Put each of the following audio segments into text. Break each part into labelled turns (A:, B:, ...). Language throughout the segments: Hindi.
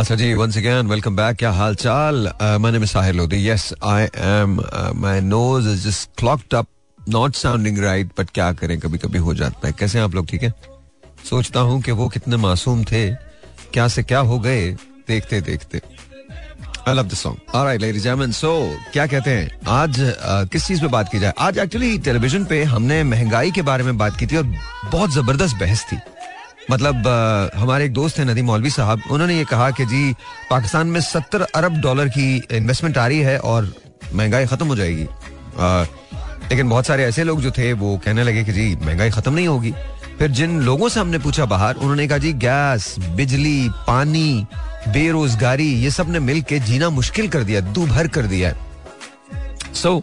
A: अच्छा जी वंस अगेन वेलकम बैक क्या हाल चाल my name is Sahir Lodhi yes I am my nose is just clogged up not sounding right but क्या करें? कभी कभी हो जाता है। कैसे आप लोग? ठीक है? सोचता हूँ कि वो कितने मासूम थे क्या से क्या हो गए देखते देखते। I love the song alright ladies and so क्या कहते हैं? आज uh, किस चीज़ पे बात की जाए? आज एक्चुअली टेलीविज़न पे हमने महँगाई के बारे में बात की थी और बहुत ज़बरदस्त बहस थी। मतलब हमारे एक दोस्त हैं नदी मौलवी साहब उन्होंने ये कहा कि जी पाकिस्तान में सत्तर अरब डॉलर की इन्वेस्टमेंट आ रही है और महँगाई खत्म हो जाएगी। आ, लेकिन बहुत सारे ऐसे लोग जो थे वो कहने लगे कि जी महँगाई खत्म नहीं होगी। फिर जिन लोगों से हमने पूछा बाहर उन्होंने कहा जी गैस बिजली पानी बेरोजगारी ये सबने मिल के जीना मुश्किल कर दिया दू भर कर दिया सो so,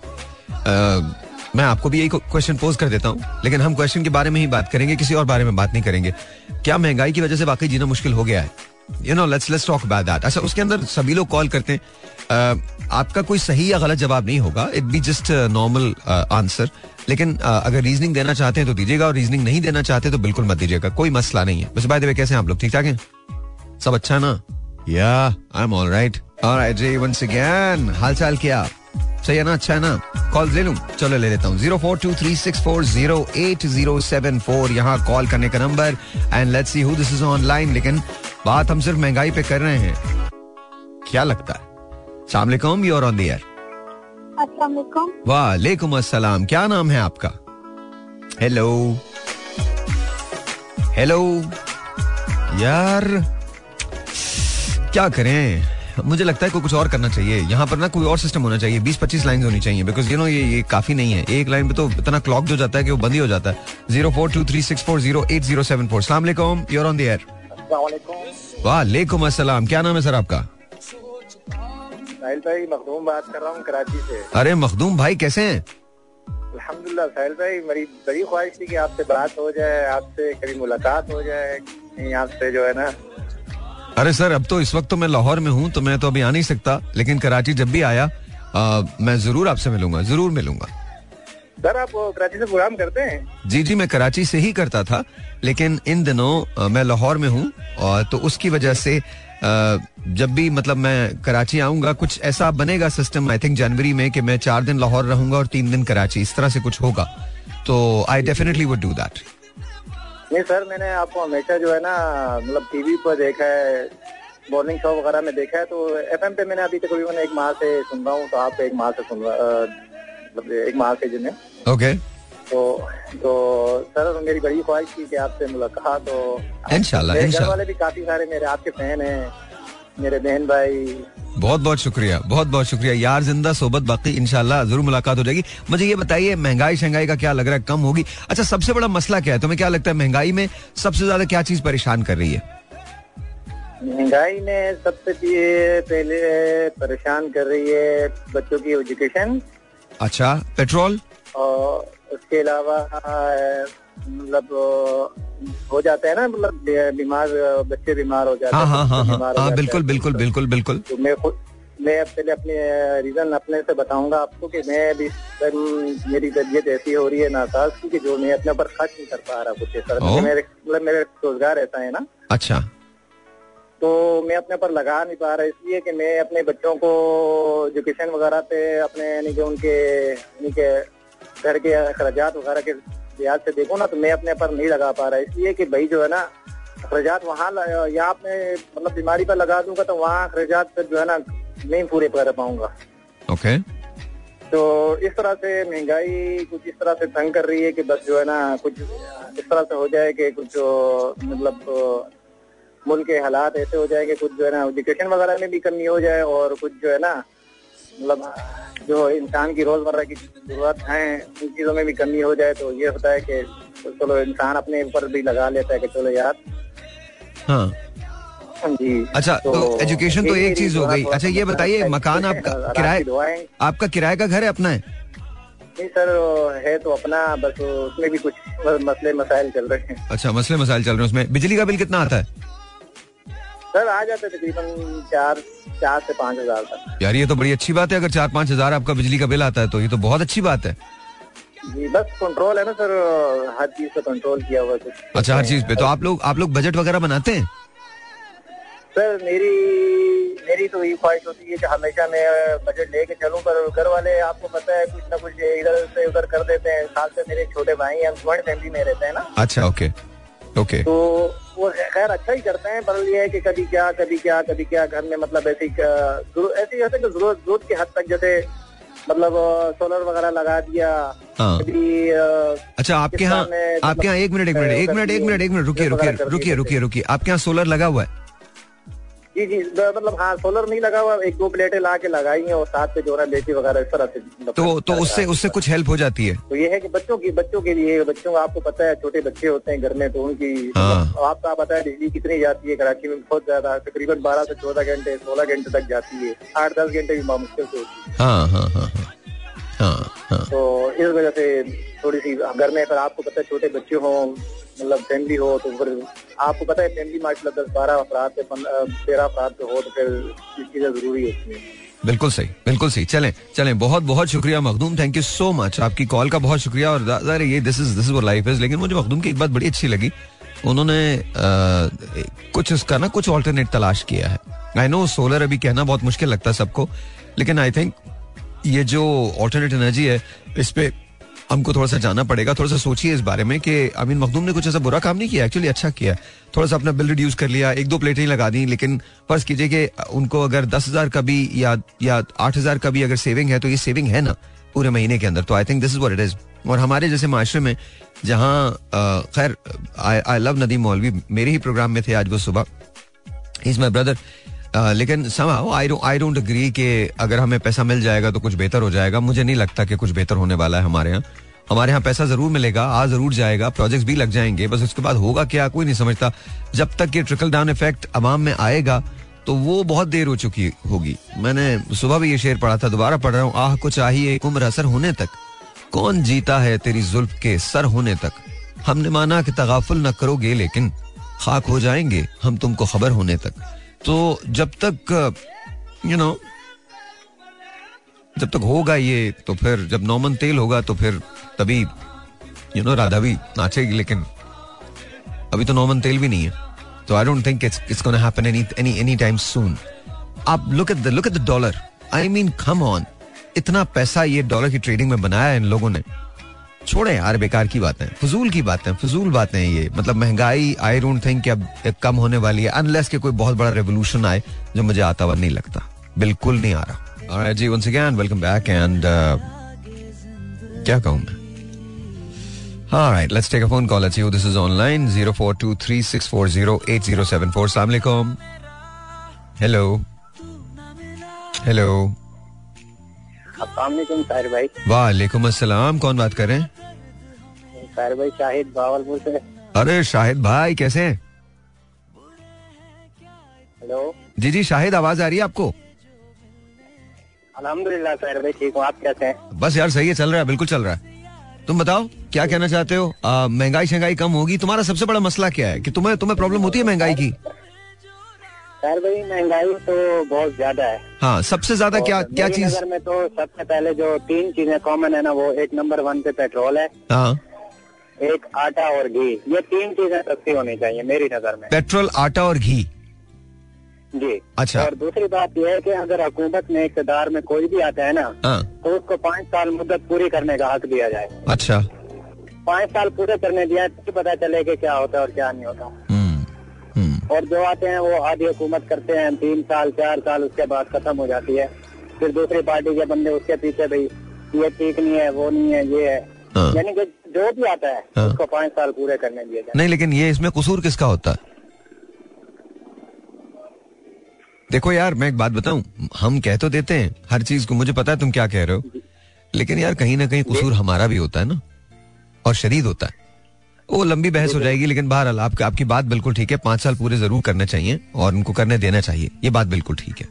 A: मैं आपको भी यही क्वेश्चन पोज कर देता हूँ लेकिन हम क्वेश्चन के बारे में ही बात करेंगे किसी और बारे में बात नहीं करेंगे। क्या महँगाई की वजह से वाकई जीना मुश्किल हो गया है? You know let's let's talk about that अच्छा उसके अंदर सभी लोग कॉल करते हैं। uh, आपका कोई सही या गलत जवाब नहीं होगा। It be just normal answer लेकिन uh, अगर रीजनिंग देना चाहते हैं तो दीजिएगा और रीजनिंग नहीं देना चाहते तो बिल्कुल मत दीजिएगा। कोई मसला नहीं है। बस बाय द वे कैसे आप लोग? ठीक ठाक हैं? सब अच्छा है ना? Yeah I am all right alright ji once again हालचाल क्या? सही है ना? अच्छा है ना? कॉल ले लूँ? चलो ले लेता हूँ। Zero four two three six four zero eight zero seven four यहाँ कॉल करने का number and let's see who this is online लेकिन बात हम सिर्फ़ महँगाई पे कर रहे हैं। क्या लगता है? सलामकुम you are on the air वालेकुम अस्सलाम। क्या नाम है आपका? हेलो हेलो यार क्या करें? मुझे लगता है कोई कुछ और करना चाहिए। यहाँ पर ना कोई और सिस्टम होना चाहिए। बीस पच्चीस लाइन होनी चाहिए। बिकॉज़ यू नो ये ये काफ़ी नहीं है। एक लाइन पे तो इतना क्लॉक हो जाता है कि वो बंद ही हो जाता है। Zero four two three six four zero eight zero seven four. सलाम यूर ऑन द एयर वालेकुम अस्सलाम। क्या नाम है सर आपका?
B: साहिल भाई मखदूम बात कर रहा हूँ कराची से।
A: अरे मखदूम भाई कैसे हैं?
B: अल्हम्दुलिल्लाह साहिल भाई मेरी बड़ी ख्वाहिश थी कि आपसे बात हो जाए आपसे कभी मुलाकात हो जाए आपसे जो है ना
A: अरे सर अब तो इस वक्त तो मैं लाहौर में हूँ तो मैं तो अभी आ नहीं सकता। लेकिन कराची जब भी आया आ, मैं ज़रूर आपसे मिलूँगा ज़रूर मिलूँगा।
B: सर आप कराची से प्रोग्राम करते हैं?
A: जी जी मैं कराची से ही करता था लेकिन इन दिनों आ, मैं लाहौर में हूँ और तो उसकी वजह से जब भी मतलब मैं कराची आऊँगा कुछ ऐसा बनेगा सिस्टम आई थिंक जनवरी में कि मैं चार दिन लाहौर रहूँगा और तीन दिन कराची इस तरह से कुछ होगा। तो I definitely would do that
B: नहीं सर मैंने आपको हमेशा जो है ना मतलब टीवी पर देखा है मॉर्निंग शो वगैरह में देखा है तो एफएम पे मैंने अभी तकरीबन एक माह से सुन रहा हूँ तो आप एक माह से सुन रहा मतलब एक माह से जिन्हें।
A: ओके
B: तो तो सर मेरी बड़ी ख्वाहिश थी कि आपसे मुलाकात हो।
A: इंशाल्लाह
B: घर वाले भी काफ़ी सारे मेरे आपके फ़ैन हैं। मेरे बहन भाई।
A: बहुत बहुत शुक्रिया बहुत बहुत शुक्रिया। यार ज़िंदा सोबत बाकी इंशाल्लाह ज़रूर मुलाकात हो जाएगी। मुझे ये बताइए महँगाई शहंगाई का क्या लग रहा है कम होगी? अच्छा सबसे बड़ा मसला क्या है? तुम्हें क्या लगता है महँगाई में सबसे ज़्यादा क्या चीज़ परेशान कर रही है?
B: महँगाई में सबसे पहले परेशान कर रही है बच्चों की एजुकेशन।
A: अच्छा पेट्रोल?
B: और उसके अलावा मतलब हो जाता है ना मतलब बीमार बच्चे बीमार हो जाते
A: हैं हाँ हाँ हाँ, हाँ, बिल्कुल बिल्कुल बिल्कुल बिल्कुल।
B: तो मैं खुद मैं पहले अपने रीजन अपने से बताऊँगा आपको कि मैं भी मेरी तबीयत ऐसी हो रही है नासाज की कि जो मैं अपने ऊपर खर्च नहीं कर पा रहा कुछ सर मेरे मतलब मेरे रोज़गार ऐसा है ना।
A: अच्छा।
B: तो मैं अपने ऊपर लगा नहीं पा रहा इसलिए कि मैं अपने बच्चों को एजुकेशन वगैरह पे अपने यानी कि उनके यानी के घर के अखराज वगैरह के लिहाज से देखो ना तो मैं अपने पर नहीं लगा पा रहा। इसलिए कि भाई जो है ना अखराजात वहाँ यहाँ पे मतलब बीमारी पर लगा दूँगा तो वहाँ अखराजात पर जो है ना नहीं पूरे कर पाऊँगा।
A: ओके
B: तो इस तरह से महँगाई कुछ इस तरह से तंग कर रही है कि बस जो है ना कुछ इस तरह से हो जाए कि कुछ मतलब मुल्क के हालात ऐसे हो जाएँगे कुछ जो है ना एजुकेशन वगैरह में भी कमी हो जाए और कुछ जो है ना मतलब जो इंसान की रोज़मर्रा की ज़रूरत है उन चीज़ों में भी कमी हो जाए तो ये होता है कि चलो इंसान अपने ऊपर भी लगा लेता है कि चलो यार।
A: हाँ।
B: जी
A: अच्छा तो, तो एजुकेशन तो एक चीज़ हो गई। अच्छा ये बताइए मकान आपका किराए आपका किराए का घर है अपना है?
B: नहीं सर है तो अपना बस उसमें भी कुछ मसले मसाइल चल रहे हैं।
A: अच्छा मसले मसाइल चल रहे हैं उसमें। बिजली का बिल कितना आता है?
B: सर आ जाते तकरीबन चार चार से पाँच हज़ार तक।
A: यार ये तो बड़ी अच्छी बात है अगर चार पाँच हज़ार आपका बिजली का बिल आता है तो ये तो बहुत अच्छी बात है।
B: जी बस कंट्रोल है ना सर हर चीज़ पे कंट्रोल किया हुआ कुछ।
A: अच्छा हर चीज़ पे तो आप लोग आप लोग बजट वगैरह बनाते हैं?
B: सर मेरी मेरी तो यही ख्वाहिश होती है कि हमेशा मैं बजट लेके चलूँ पर घर वाले आपको पता है कुछ ना कुछ इधर से उधर कर देते हैं। साथ से मेरे छोटे भाई हैं ज्वाइंट फैमिली में रहते हैं ना।
A: अच्छा ओके ओके
B: तो वो खैर अच्छा ही करते हैं पर ये है कि कभी क्या कभी क्या कभी क्या घर में मतलब ऐसी ऐसी जैसे कि ज़रूरत ज़रूरत के हद तक जैसे मतलब सोलर वगैरह लगा दिया
A: हाँ।
B: कभी
A: अच्छा आपके यहाँ
B: मतलब
A: आपके यहाँ एक मिनट एक मिनट एक मिनट एक मिनट एक मिनट रुकिए रुकिए रुकिए रुकिए रुकिए आपके यहाँ सोलर लगा हुआ है?
B: जी जी मतलब हाँ सोलर नहीं लगा हुआ एक दो प्लेटें ला के लगाई है और साथ पे जो है बेटी वगैरह इस तरह से मतलब
A: तो तो उससे उससे कुछ हेल्प हो जाती है?
B: तो ये है कि बच्चों की बच्चों के लिए बच्चों का आपको पता है छोटे बच्चे होते हैं घर में तो उनकी आपका पता है बिजली कितनी जाती है कराची में बहुत ज़्यादा तकरीबन बारह से चौदह घंटे सोलह घंटे तक जाती है आठ दस घंटे भी मुश्किल से होती हाँ
A: हाँ हाँ हाँ।
B: तो इस वजह से थोड़ी सी घर में अगर आपको पता है छोटे बच्चे हों मतलब फैमिली हो तो फिर आपको पता है फैमिली मार्शल दस बारह अफराद से तेरह अफराद पे हो तो फिर ये चीज़ें ज़रूरी होती है।
A: बिल्कुल सही बिल्कुल सही। चलें चलें बहुत बहुत शुक्रिया Makhdoom thank you so much आपकी कॉल का बहुत शुक्रिया और ज़ाहिर ये this is this is life is लेकिन मुझे मखदूम की एक बात बड़ी अच्छी लगी। उन्होंने अ, कुछ उसका ना कुछ ऑल्टरनेट तलाश किया है। आई नो सोलर अभी कहना बहुत मुश्किल लगता है सबको लेकिन आई थिंक ये जो ऑल्टरनेट एनर्जी है, इस पे हमको थोड़ा सा जाना पड़ेगा। थोड़ा सा सोचिए इस बारे में कि अमीन मखदूम ने कुछ ऐसा बुरा काम नहीं किया? एक्चुअली अच्छा किया। थोड़ा सा अपना बिल रिड्यूस कर लिया, एक दो प्लेटें लगा दी, लेकिन फ़र्ज़ कीजिए कि उनको अगर दस हज़ार का भी या या आठ हज़ार का भी अगर सेविंग है तो ये सेविंग है ना पूरे महीने के अंदर। तो I think this is what it is और हमारे जैसे माशरे में, जहाँ खैर आई लव नदीम मौलवी, मेरे ही प्रोग्राम में थे आज वो सुबह। इज़ माई ब्रदर लेकिन somehow I I don't agree कि अगर हमें पैसा मिल जाएगा तो कुछ बेहतर हो जाएगा। मुझे नहीं लगता कि कुछ बेहतर होने वाला है हमारे यहाँ। हमारे यहाँ पैसा ज़रूर मिलेगा, आ ज़रूर जाएगा प्रोजेक्ट्स भी लग जाएँगे, बस उसके बाद होगा क्या, कोई नहीं समझता। जब तक ये ट्रिकल डाउन इफ़ेक्ट अवाम में आएगा तो वो बहुत देर हो चुकी होगी। मैंने सुबह भी ये शेर पढ़ा था, दोबारा पढ़ रहा हूँ, आह को चाहिए उम्र असर होने तक। कौन जीता है तेरी जुल्फ के सर होने तक? हमने माना कि तगाफुल न करोगे, लेकिन खाक हो जाएँगे, हम तुमको खबर होने तक। तो जब तक यू नो जब तक होगा ये तो फिर जब नौमन तेल होगा तो फिर तभी यू नो राधा भी नाचेगी, लेकिन अभी तो नौमन तेल भी नहीं है। तो I don't think it's it's gonna happen any any any time soon आप look at the look at the dollar I mean come on इतना पैसा ये डॉलर की ट्रेडिंग में बनाया है इन लोगों ने। छोड़े यार बेकार की बातें फजूल की बातें फजूल बातें ये मतलब महँगाई आई डोंट थिंक अब कम होने वाली है अनलेस के कोई बहुत बड़ा रेवोल्यूशन आए जो मुझे आता हुआ नहीं लगता बिल्कुल नहीं आ रहा Alright, ji again welcome back and uh, क्या कहूँ मैं Alright, let's take a phone call. Let's see who this is online. 0423640874. Assalamu alaikum. Hello. Hello.
B: भाई।
A: वालेकुम अस्सलाम कौन बात कर रहे हैं?
B: साहिर भाई शाहिद बावलपुर से।
A: अरे शाहिद भाई कैसे हैं?
B: हेलो।
A: जी जी शाहिद आवाज़ आ रही है आपको?
B: अल्हम्दुलिल्लाह साहिर भाई ठीक हूँ आप कैसे हैं?
A: बस यार सही है चल रहा है बिल्कुल चल रहा है। तुम बताओ क्या कहना चाहते हो? महँगाई शहंगाई कम होगी। तुम्हारा सबसे बड़ा मसला क्या है? कि तुम्हें तुम्हें प्रॉब्लम होती है महँगाई की?
B: साहिर भाई महँगाई तो बहुत ज़्यादा है।
A: हाँ सबसे ज़्यादा क्या क्या चीज़?
B: नज़र में तो सबसे पहले जो तीन चीज़ें कॉमन है ना वो एक नंबर वन पे पेट्रोल है
A: हाँ।
B: एक आटा और घी। ये तीन चीज़ें सस्ती होनी चाहिए मेरी नज़र में।
A: पेट्रोल आटा और घी?
B: जी।
A: अच्छा।
B: और दूसरी बात यह है कि अगर हुकूमत में इकतदार में कोई भी आता है ना
A: हाँ।
B: तो उसको पाँच साल मुद्दत पूरी करने का हक दिया जाए।
A: अच्छा।
B: पाँच साल पूरे करने दिया तो पता चले कि क्या होता है और क्या नहीं होता। और जो आते हैं वो आधी हुकूमत करते हैं तीन साल चार साल उसके बाद खत्म हो जाती है। फिर दूसरी पार्टी के बंदे उसके पीछे भाई ये ठीक नहीं है वो नहीं है ये है।
A: हाँ।
B: यानी कि जो भी आता है
A: हाँ।
B: उसको पाँच साल पूरे करने दिए जाए
A: नहीं लेकिन ये इसमें कसूर किसका होता? है देखो यार मैं एक बात बताऊँ हम कह तो देते हैं हर चीज़ को मुझे पता है तुम क्या कह रहे हो। लेकिन यार कहीं ना कहीं कसूर हमारा भी होता है ना और शरीद होता है। वो लंबी बहस हो जाएगी लेकिन बहरहाल आप, आपकी बात बिल्कुल ठीक है। पाँच साल पूरे ज़रूर करने चाहिए और उनको करने देना चाहिए। ये बात बिल्कुल ठीक है।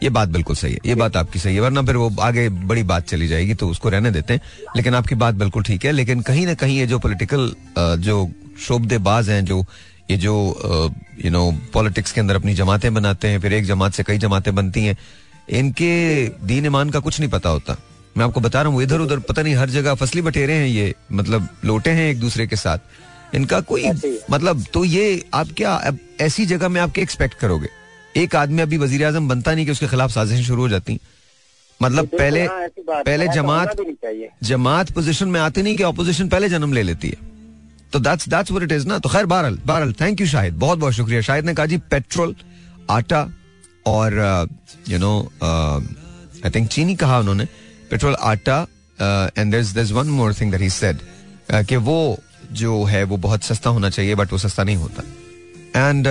A: ये बात बिल्कुल सही है। ये बात आपकी सही है वरना फिर वो आगे बड़ी बात चली जाएगी तो उसको रहने देते हैं। लेकिन आपकी बात बिल्कुल ठीक है लेकिन कहीं ना कहीं ये जो पॉलिटिकल जो शोबदेबाज हैं जो ये जो यू नो पॉलिटिक्स के अंदर अपनी जमातें बनाते हैं फिर एक जमात से कई जमातें बनती हैं इनके दीन ईमान का कुछ नहीं पता होता। मैं आपको बता रहा हूँ इधर उधर पता नहीं हर जगह फसली बटेरे हैं ये मतलब लोटे हैं एक दूसरे के साथ। इनका कोई। मतलब तो ये आप क्या ऐसी जगह में आप क्या एक्सपेक्ट करोगे? एक आदमी अभी वज़ीर आज़म बनता नहीं कि उसके खिलाफ साजिशें शुरू हो जाती। मतलब पहले
B: हाँ,
A: पहले जमात जमात पोजीशन में आती नहीं कि ऑपोजिशन पहले जन्म ले लेती है। तो that's that's what it is ना। तो खैर बहरल बहरल थैंक यू शाहिद। बहुत बहुत शुक्रिया। शाहिद ने कहा जी पेट्रोल आटा और यू नो आई थिंक चीनी कहा उन्होंने। पेट्रोल आटा and there there one more thing that he said कि वो जो है, वो बहुत सस्ता होना चाहिए बट वो सस्ता नहीं होता। And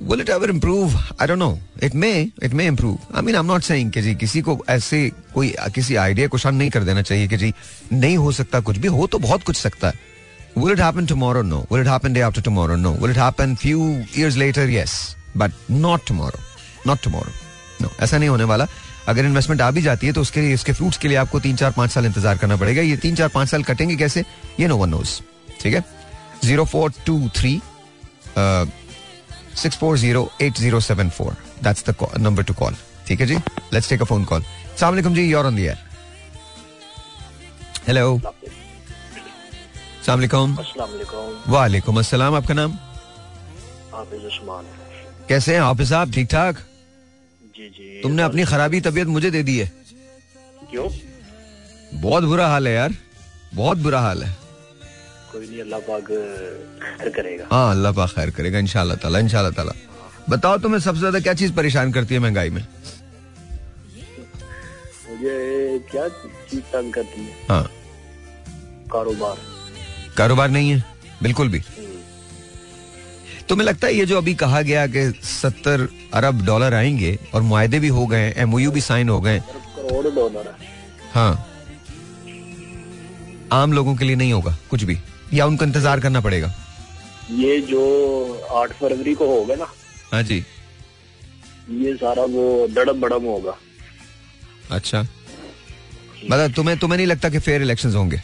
A: will it ever improve I don't know it may it may improve I mean I am not saying कि जी, किसी को ऐसे कोई, किसी आइडिया को शान नहीं कर देना चाहिए कि जी, नहीं हो सकता कुछ भी, हो तो बहुत कुछ सकता है। Will it happen tomorrow no will it happen day after tomorrow no will it happen few years later yes but not tomorrow not tomorrow no ऐसा नहीं होने वाला। अगर इन्वेस्टमेंट आ भी जाती है तो उसके लिए इसके फ्रूट्स के लिए आपको तीन चार पाँच साल इंतज़ार करना पड़ेगा। ये तीन चार पाँच साल कटेंगे कैसे? ये नो वन नोज़ ठीक है? Zero four two three six four zero eight zero seven four that's the number to call ठीक है जी? Let's take a phone call सलाम जी योर ऑन द हेलो सलाम वालेकुम अस्सलाम आपका नाम? कैसे हैं? हाफिज साहब ठीक ठाक?
C: जी जी
A: तुमने अपनी खराबी तबीयत मुझे दे दी है।
C: क्यों?
A: बहुत बुरा हाल है यार बहुत बुरा हाल है।
C: कोई नहीं अल्लाह पाक खैर करेगा।
A: हाँ अल्लाह पाक खैर करेगा इंशाल्लाह ताला इंशाल्लाह ताला। बताओ तुम्हें सबसे ज़्यादा क्या चीज़ परेशान करती है महँगाई में?
C: मुझे क्या चीज़ तंग करती है?
A: हाँ।
C: कारोबार।
A: कारोबार नहीं है बिल्कुल भी। तुम्हें लगता है ये जो अभी कहा गया कि सत्तर अरब डॉलर आएँगे और मुआदे भी हो गए एमओयू भी साइन हो गए
C: करोड़ डॉलर हाँ।
A: आम लोगों के लिए नहीं होगा कुछ भी। या उनको इंतज़ार करना पड़ेगा।
C: ये जो आठ फरवरी को होगा ना
A: हाँ जी।
C: ये सारा वो दड़म बड़म होगा।
A: अच्छा। मतलब तुम्हें तुम्हें नहीं लगता कि फेयर इलेक्शंस होंगे?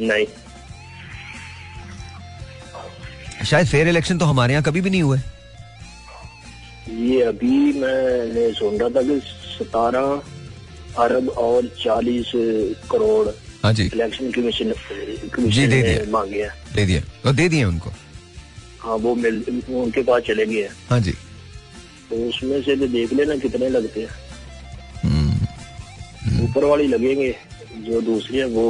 C: नहीं।
A: शायद फेयर इलेक्शन तो हमारे यहाँ कभी भी नहीं हुए।
C: ये अभी मैंने सुन रहा था कि सतारह अरब और चालीस करोड़
A: हाँ जी।
C: इलेक्शन कमीशन
A: जी, दे दिया।
C: मांगे
A: दे दिए और दे दिए उनको।
C: हाँ वो मिल उनके पास चले गए हाँ।
A: जी।
C: तो उसमें से भी देख लेना कितने लगते हैं।
A: हम्म।
C: ऊपर वाली लगेंगे जो दूसरी है वो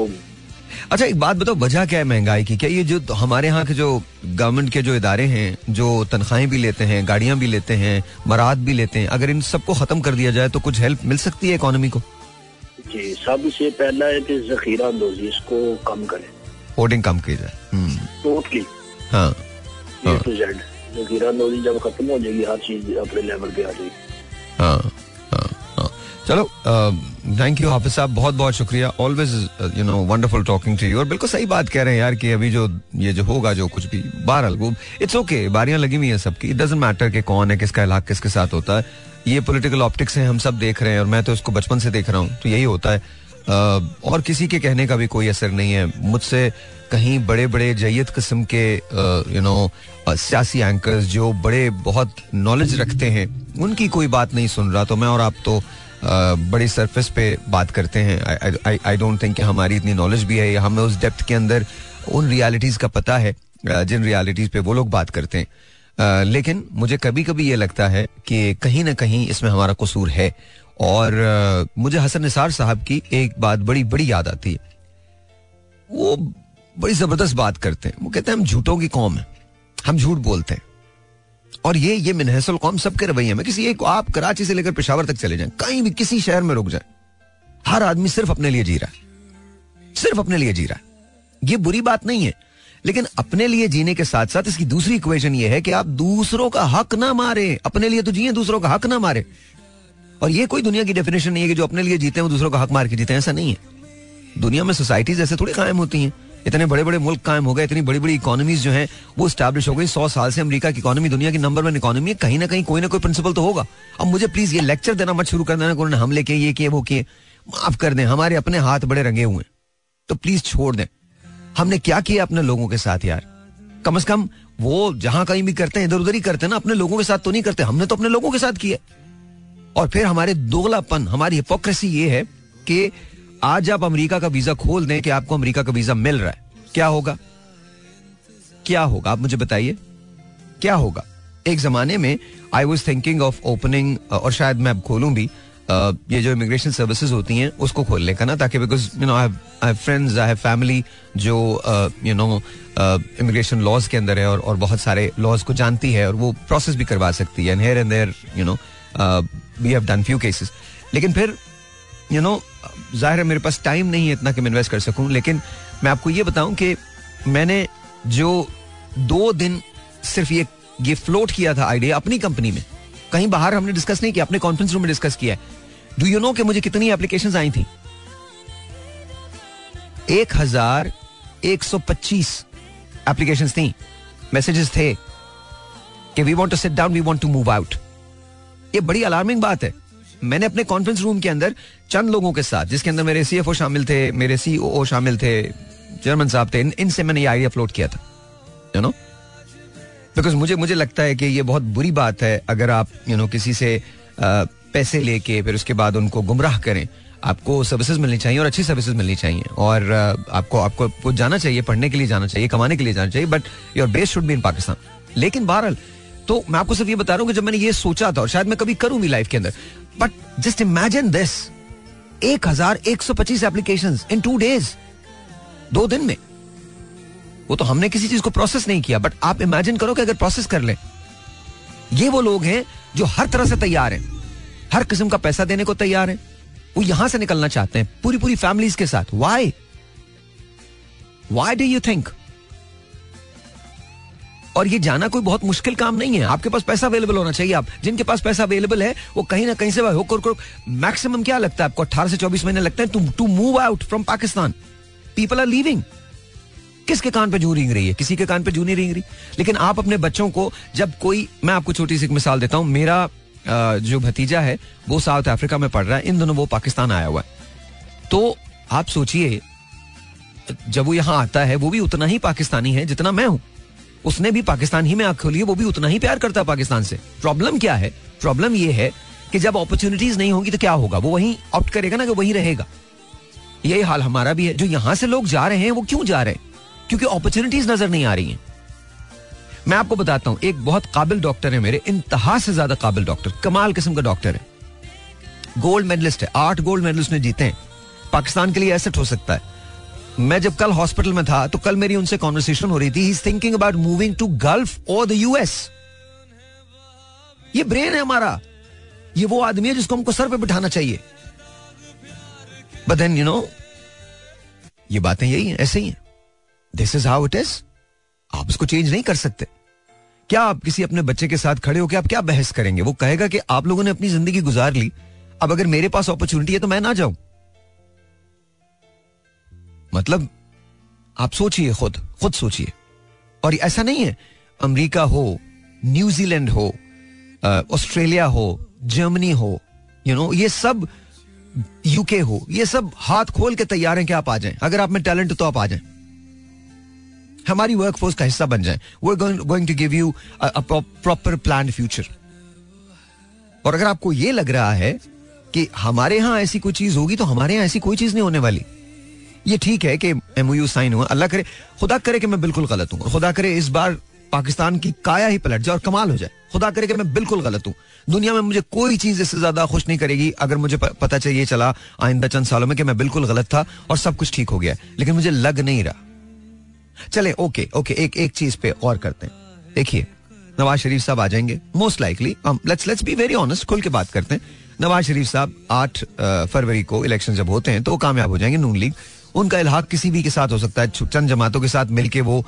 A: अच्छा एक बात बताओ वजह क्या है महँगाई की? क्या ये जो हमारे यहाँ के जो गवर्नमेंट के जो इदारे हैं जो तनख्वाहें भी लेते हैं गाड़ियाँ भी लेते हैं मराद भी लेते हैं अगर इन सबको खत्म कर दिया जाए तो कुछ हेल्प मिल सकती है इकोनॉमी को?
C: जी सबसे पहला है कि जखीरा अंदोजी इसको कम करें।
A: होर्डिंग कम की जाए। हम्म,
C: टोटली
A: हाँ।
C: ए टू जेड जखीरा अंदोजी जब खत्म हो जाएगी हर चीज़ अपने लेवल पे आ जाएगी।
A: हाँ हाँ हाँ। चलो थैंक यू हाफिज साहब बहुत बहुत शुक्रिया। Always you know wonderful talking to you और बिल्कुल सही बात कह रहे हैं यार कि अभी जो ये जो होगा जो कुछ भी बहरहाल वो इट्स ओके बारियाँ लगी हुई हैं सबकी। इट डजेंट मैटर कि कौन है किसका इलाक किसके साथ होता है। ये पॉलिटिकल ऑप्टिक्स हैं हम सब देख रहे हैं और मैं तो इसको बचपन से देख रहा हूँ तो यही होता है। अ, और किसी के कहने का भी कोई असर नहीं है। मुझसे कहीं बड़े बड़े जयद किस्म के यू नो सियासी एंकर्स जो बड़े बहुत नॉलेज रखते हैं उनकी कोई बात नहीं सुन रहा तो मैं और आप तो बड़ी सरफेस पे बात करते हैं। आई डोंट थिंक हमारी इतनी नॉलेज भी है हमें उस डेप्थ के अंदर उन रियलिटीज का पता है जिन रियलिटीज पे वो लोग बात करते हैं। लेकिन मुझे कभी कभी ये लगता है कि कहीं ना कहीं इसमें हमारा कसूर है। और मुझे हसन निसार साहब की एक बात बड़ी बड़ी याद आती है। वो बड़ी ज़बरदस्त बात करते हैं। वो कहते हैं, हम झूठों की कौम है। हम झूठ बोलते हैं। और ये ये मिनहसल कौम सबके रवैये में किसी एक आप कराची से लेकर पेशावर तक चले जाएँ। कहीं भी, किसी शहर में रुक जाए। हर आदमी सिर्फ़ अपने लिए जी रहा है। सिर्फ़ अपने लिए जी रहा है। ये बुरी बात नहीं है। लेकिन अपने लिए जीने के साथ साथ इसकी दूसरी इक्वेशन ये है कि आप दूसरों का हक ना मारे। अपने लिए तो जिए, दूसरों का हक ना मारे। और ये कोई दुनिया की डेफिनेशन नहीं है कि जो अपने लिए जीते हैं, वो दूसरों का हक मार के जीते हैं। ऐसा नहीं है। दुनिया में सोसाइटीज ऐसे थोड़ी कायम होती हैं। इतने बड़े बड़े मुल्क कायम हो गए, इतनी बड़ी बड़ी इकोनॉमीज जो हैं, वो स्टैब्लिश हो गई। सौ साल से अमेरिका की इकोनॉमी दुनिया की नंबर वन इकोनॉमी है। कहीं ना कहीं कोई ना कोई प्रिंसिपल तो होगा। अब मुझे प्लीज़ ये लेक्चर देना मत शुरू कर देना, उन्होंने हमले किए ये किए, वो किए। माफ़ कर दें, हमारे अपने हाथ बड़े रंगे हुए तो प्लीज़ छोड़ दें। हमने क्या किया अपने लोगों के साथ यार? कम से कम वो जहाँ कहीं भी करते हैं इधर उधर ही करते हैं ना, अपने लोगों के साथ तो नहीं करते। हमने तो अपने लोगों के साथ किया और फिर हमारे दोगलापन, हमारी हिपोक्रेसी ये है कि आज आप अमेरिका का वीज़ा खोल दें कि आपको अमेरिका का वीज़ा मिल रहा है। क्या होगा? क्या होगा? आप मुझे बताइए। क्या होगा? एक जमाने में I was thinking of opening और शायद मैं अब खोलूं भी uh, ये जो इमिग्रेशन सर्विसेज़ होती हैं उसको खोलने का ना? ताकि because you know I friends I family जो यू नो इमिग्रेशन लॉज के अंदर है और, और बहुत सारे लॉज को जानती है और वो प्रोसेस भी करवा सकती है। And and there you know we have done few cases लेकिन फिर यू you नो ज़ाहिर है मेरे पास टाइम नहीं है इतना कि मैं इन्वेस्ट कर सकूँ, लेकिन मैं आपको ये बताऊँ कि मैंने जो दो दिन सिर्फ़ ये ये फ्लोट किया था आइडिया अपनी कंपनी में, कहीं बाहर हमने डिस्कस नहीं किया, अपने कॉन्फ्रेंस रूम में डिस्कस किया डू यू नो कि मुझे कितनी एप्लीकेशन आई थी? एक हज़ार एक सौ पच्चीस एप्लीकेशन थी मैसेजेस थे कि we want to sit down we want to move out ये बड़ी अलार्मिंग बात है। मैंने अपने कॉन्फ्रेंस रूम के अंदर चंद लोगों के साथ जिसके अंदर मेरे सीएफओ शामिल थे मेरे सीओ शामिल थे जर्मन साहब थे इन, इनसे मैंने ये आइडिया फ्लोट किया था यू नो बिकॉज़ मुझे मुझे लगता है कि ये बहुत बुरी बात है अगर आप यू you नो know, किसी से आ, पैसे लेके फिर उसके बाद उनको गुमराह करें। आपको सर्विसेज़ मिलनी चाहिए और अच्छी सर्विसेज़ मिलनी चाहिए। और आपको आपको, आपको जाना चाहिए पढ़ने के लिए जाना चाहिए कमाने के लिए जाना चाहिए but your base should be in Pakistan लेकिन बहरहाल तो मैं आपको सिर्फ़ ये बता रहा हूँ कि जब मैंने ये सोचा था और शायद मैं कभी करूँ भी लाइफ के अंदर बट जस्ट इमेजिन दिस एक हज़ार एक सौ पच्चीस एप्लीकेशन इन टू डेज़ दो दिन में. वो तो हमने किसी चीज़ को प्रोसेस नहीं किया बट आप इमेजिन करो कि अगर प्रोसेस कर ले. ये वो लोग हैं जो हर तरह से तैयार हैं. हर किस्म का पैसा देने को तैयार हैं. वो यहाँ से निकलना चाहते हैं पूरी पूरी फैमिलीज़ के साथ. Why why do you think और ये जाना कोई बहुत मुश्किल काम नहीं है। आपके पास पैसा अवेलेबल होना चाहिए। आप जिनके पास पैसा अवेलेबल है, वो कहीं ना कहीं से होकर मैक्सिमम क्या लगता है आपको? अठारह से चौबीस महीने लगते हैं। To move out from Pakistan people are leaving किसके कान पे जू रिंग रही है? किसी के कान पे जू नहीं रिंग रही। लेकिन आप अपने बच्चों को, जब कोई, मैं आपको छोटी सी मिसाल देता हूँ। मेरा जो भतीजा है, वो साउथ अफ्रीका में पढ़ रहा है। इन दोनों, वो पाकिस्तान आया हुआ है। तो आप सोचिए, जब वो यहाँ आता है, वो भी उतना ही पाकिस्तानी है जितना मैं हूँ। उसने भी पाकिस्तान ही में आँख खोली है, वो भी उतना ही प्यार करता है पाकिस्तान से। प्रॉब्लम क्या है? प्रॉब्लम ये है कि जब अपॉर्चुनिटीज़ नहीं होगी तो क्या होगा? वो वहीं ऑप्ट करेगा ना कि वहीं रहेगा। यही हाल हमारा भी है। जो यहाँ से लोग जा रहे हैं, वो क्यों जा रहे हैं? क्योंकि अपॉर्चुनिटीज़ नज़र नहीं आ रही हैं। मैं आपको बताता हूँ, एक बहुत काबिल डॉक्टर है मेरे, इंतहा से ज़्यादा काबिल डॉक्टर कमाल किस्म का डॉक्टर है। गोल्ड मेडलिस्ट है, आठ गोल्ड मेडल उसने जीते हैं। पाकिस्तान के लिए एसेट हो सकता है। मैं जब कल हॉस्पिटल में था तो कल मेरी उनसे कॉन्वर्सेशन हो रही थी। He thinking about moving to Gulf और द यूएस ये ब्रेन है हमारा। ये वो आदमी है जिसको हमको सर पे बिठाना चाहिए। बट देन यू नो ये बातें यही हैं, ऐसे ही हैं। This is how it is आप इसको चेंज नहीं कर सकते। क्या आप किसी अपने बच्चे के साथ खड़े होकर आप क्या बहस करेंगे? वो कहेगा कि आप लोगों ने अपनी ज़िंदगी गुजार ली। अब अगर मेरे पास अपॉर्चुनिटी है तो मैं ना जाऊँ। मतलब आप सोचिए खुद खुद सोचिए। और ऐसा नहीं है, अमेरिका हो न्यूजीलैंड हो ऑस्ट्रेलिया हो, जर्मनी हो यू नो ये सब यूके हो, ये सब हाथ खोल के तैयार हैं कि आप आ जाएँ। अगर आप में टैलेंट तो आप आ जाएँ। हमारी वर्कफोर्स का हिस्सा बन जाए। वो going to give you proper plan future और अगर आपको ये लग रहा है कि हमारे यहाँ ऐसी कोई चीज़ होगी तो हमारे यहाँ ऐसी कोई चीज़ नहीं होने वाली। ये ठीक है कि एमओयू साइन हुआ। अल्लाह करे, खुदा करे कि मैं बिल्कुल गलत हूँ। खुदा करे इस बार पाकिस्तान की काया ही पलट जाए और कमाल हो जाए। खुदा करे कि मैं बिल्कुल गलत हूँ। दुनिया में मुझे कोई चीज़ इससे ज़्यादा खुश नहीं करेगी। अगर मुझे पता चाहिए चला आइंदा चंद सालों में कि मैं बिल्कुल गलत था और सब कुछ ठीक हो गया लेकिन मुझे लग नहीं रहा। चले, ओके ओके, एक एक चीज़ पे और करते हैं। देखिए, नवाज़ शरीफ साहब आ जाएँगे। Most likely let's let's be very honest खुल के बात करते हैं। नवाज़ शरीफ साहब आठ फरवरी को इलेक्शन जब होते हैं तो कामयाब हो जाएँगे नून लीग। उनका इलाहा किसी भी के साथ हो सकता है चंद जमातों के साथ मिलके वो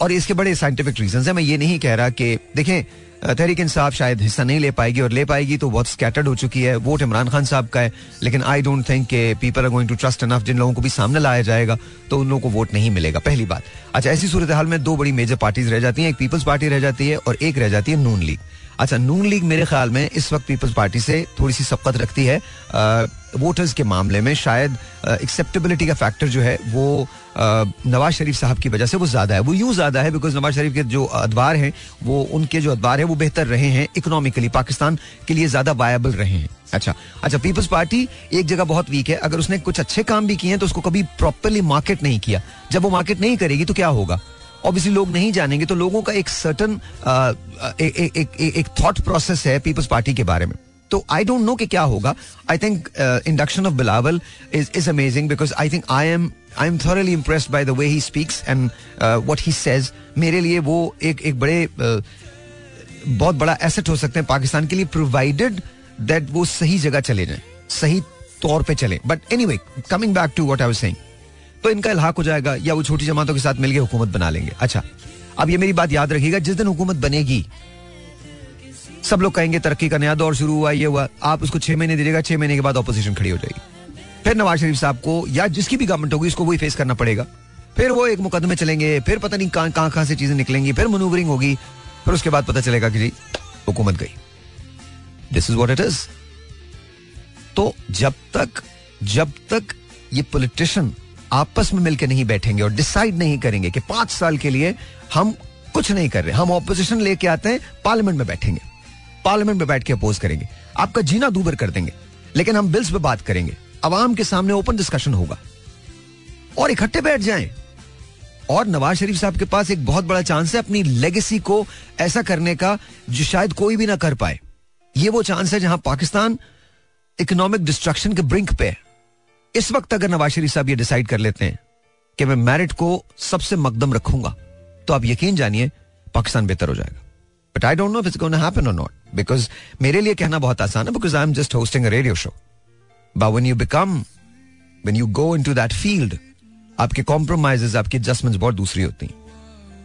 A: और इसके बड़े साइंटिफिक रीजन है। मैं ये नहीं कह रहा कि, देखें तहरीक इंसाफ शायद हिस्सा नहीं ले पाएगी और ले पाएगी तो बहुत स्कैटर्ड हो चुकी है। वोट इमरान खान साहब का है, लेकिन आई डोंट थिंक के people are going to trust enough जिन लोगों को भी सामने लाया जाएगा तो उन लोगों को वोट नहीं मिलेगा। पहली बात। अच्छा ऐसी सूरत हाल में दो बड़ी मेजर पार्टीज़ रह जाती हैं। एक पीपल्स पार्टी रह जाती है और एक रह जाती है नून लीग अच्छा नून लीग मेरे ख्याल में इस वक्त पीपल्स पार्टी से थोड़ी सी सबकत रखती है। वोटर्स के मामले में शायद एक्सेप्टेबिलिटी का फैक्टर जो है, वो नवाज़ शरीफ साहब की वजह से वो ज़्यादा है। वो यूँ ज़्यादा है बिकॉज़ नवाज़ शरीफ के जो अदवार हैं, वो, उनके जो अदवार है, वो बेहतर रहे हैं इकोनॉमिकली पाकिस्तान के लिए ज़्यादा वायबल रहे हैं। अच्छा अच्छा पीपल्स पार्टी एक जगह बहुत वीक है। अगर उसने कुछ अच्छे काम भी किए हैं तो उसको कभी प्रॉपरली मार्केट नहीं किया। जब वो मार्केट नहीं करेगी तो क्या होगा? ऑब्वियसली लोग नहीं जानेंगे तो लोगों का एक सर्टन एक थॉट प्रोसेस है पीपल्स पार्टी के बारे में। तो आई डोंट नो कि क्या होगा। I think induction of Bilawal is is amazing because I think I am I am thoroughly impressed by the way he speaks and what he says मेरे लिए वो एक एक बड़े uh, बहुत बड़ा एसेट हो सकते हैं पाकिस्तान के लिए प्रोवाइडेड दैट वो सही जगह चले जाए सही तौर पे चले। But anyway coming back to what I was saying तो इनका इलाक हो जाएगा या वो छोटी जमातों के साथ मिलकर हुकूमत बना लेंगे। अच्छा अब ये मेरी बात याद रखिएगा, जिस दिन हुकूमत बनेगी, सब लोग कहेंगे तरक्की का नया दौर शुरू हुआ, ये हुआ। आप उसको छह महीने दीजिएगा, छह महीने के बाद ऑपोजिशन खड़ी हो जाएगी। फिर नवाज़ शरीफ साहब को, या जिसकी भी गवर्नमेंट होगी उसको वही फेस करना पड़ेगा। फिर वो एक मुकदमे चलेंगे, फिर पता नहीं कहाँ कहाँ से चीज़ें निकलेंगी, फिर मनूवरिंग होगी, फिर उसके बाद पता चलेगा कि जी, हुकूमत गई। This is what it is तो जब तक जब तक ये पॉलिटिशियन आपस में मिलकर नहीं बैठेंगे और डिसाइड नहीं करेंगे कि पाँच साल के लिए हम कुछ नहीं कर रहे, हम ऑपोजिशन लेके आते हैं पार्लियामेंट में बैठेंगे। पार्लियामेंट में बैठ के अपोज करेंगे। आपका जीना दूबर कर देंगे। लेकिन हम बिल्स पे बात करेंगे। अवाम के सामने ओपन डिस्कशन होगा। और इकट्ठे बैठ जाएँ। और नवाज़ शरीफ साहब के पास एक बहुत बड़ा चांस है अपनी लेगेसी को ऐसा करने का, जो शायद कोई भी ना कर पाए। ये वो चांस है जहाँ पाकिस्तान इकोनॉमिक डिस्ट्रक्शन के ब्रिंक पे है। इस वक्त अगर नवाज़ शरीफ साहब ये डिसाइड कर लेते हैं कि मैं मैरिट को सबसे मकदम रखूँगा तो आप यकीन जानिए पाकिस्तान बेहतर हो जाएगा। But I don't know if it's gonna happen और नॉट बिकॉज़ मेरे लिए कहना बहुत आसान है because I am just hosting a radio show but when you become when you go into that field आपके कॉम्प्रोमाइजेस आपकी एडजस्टमेंट्स बहुत दूसरी होती हैं।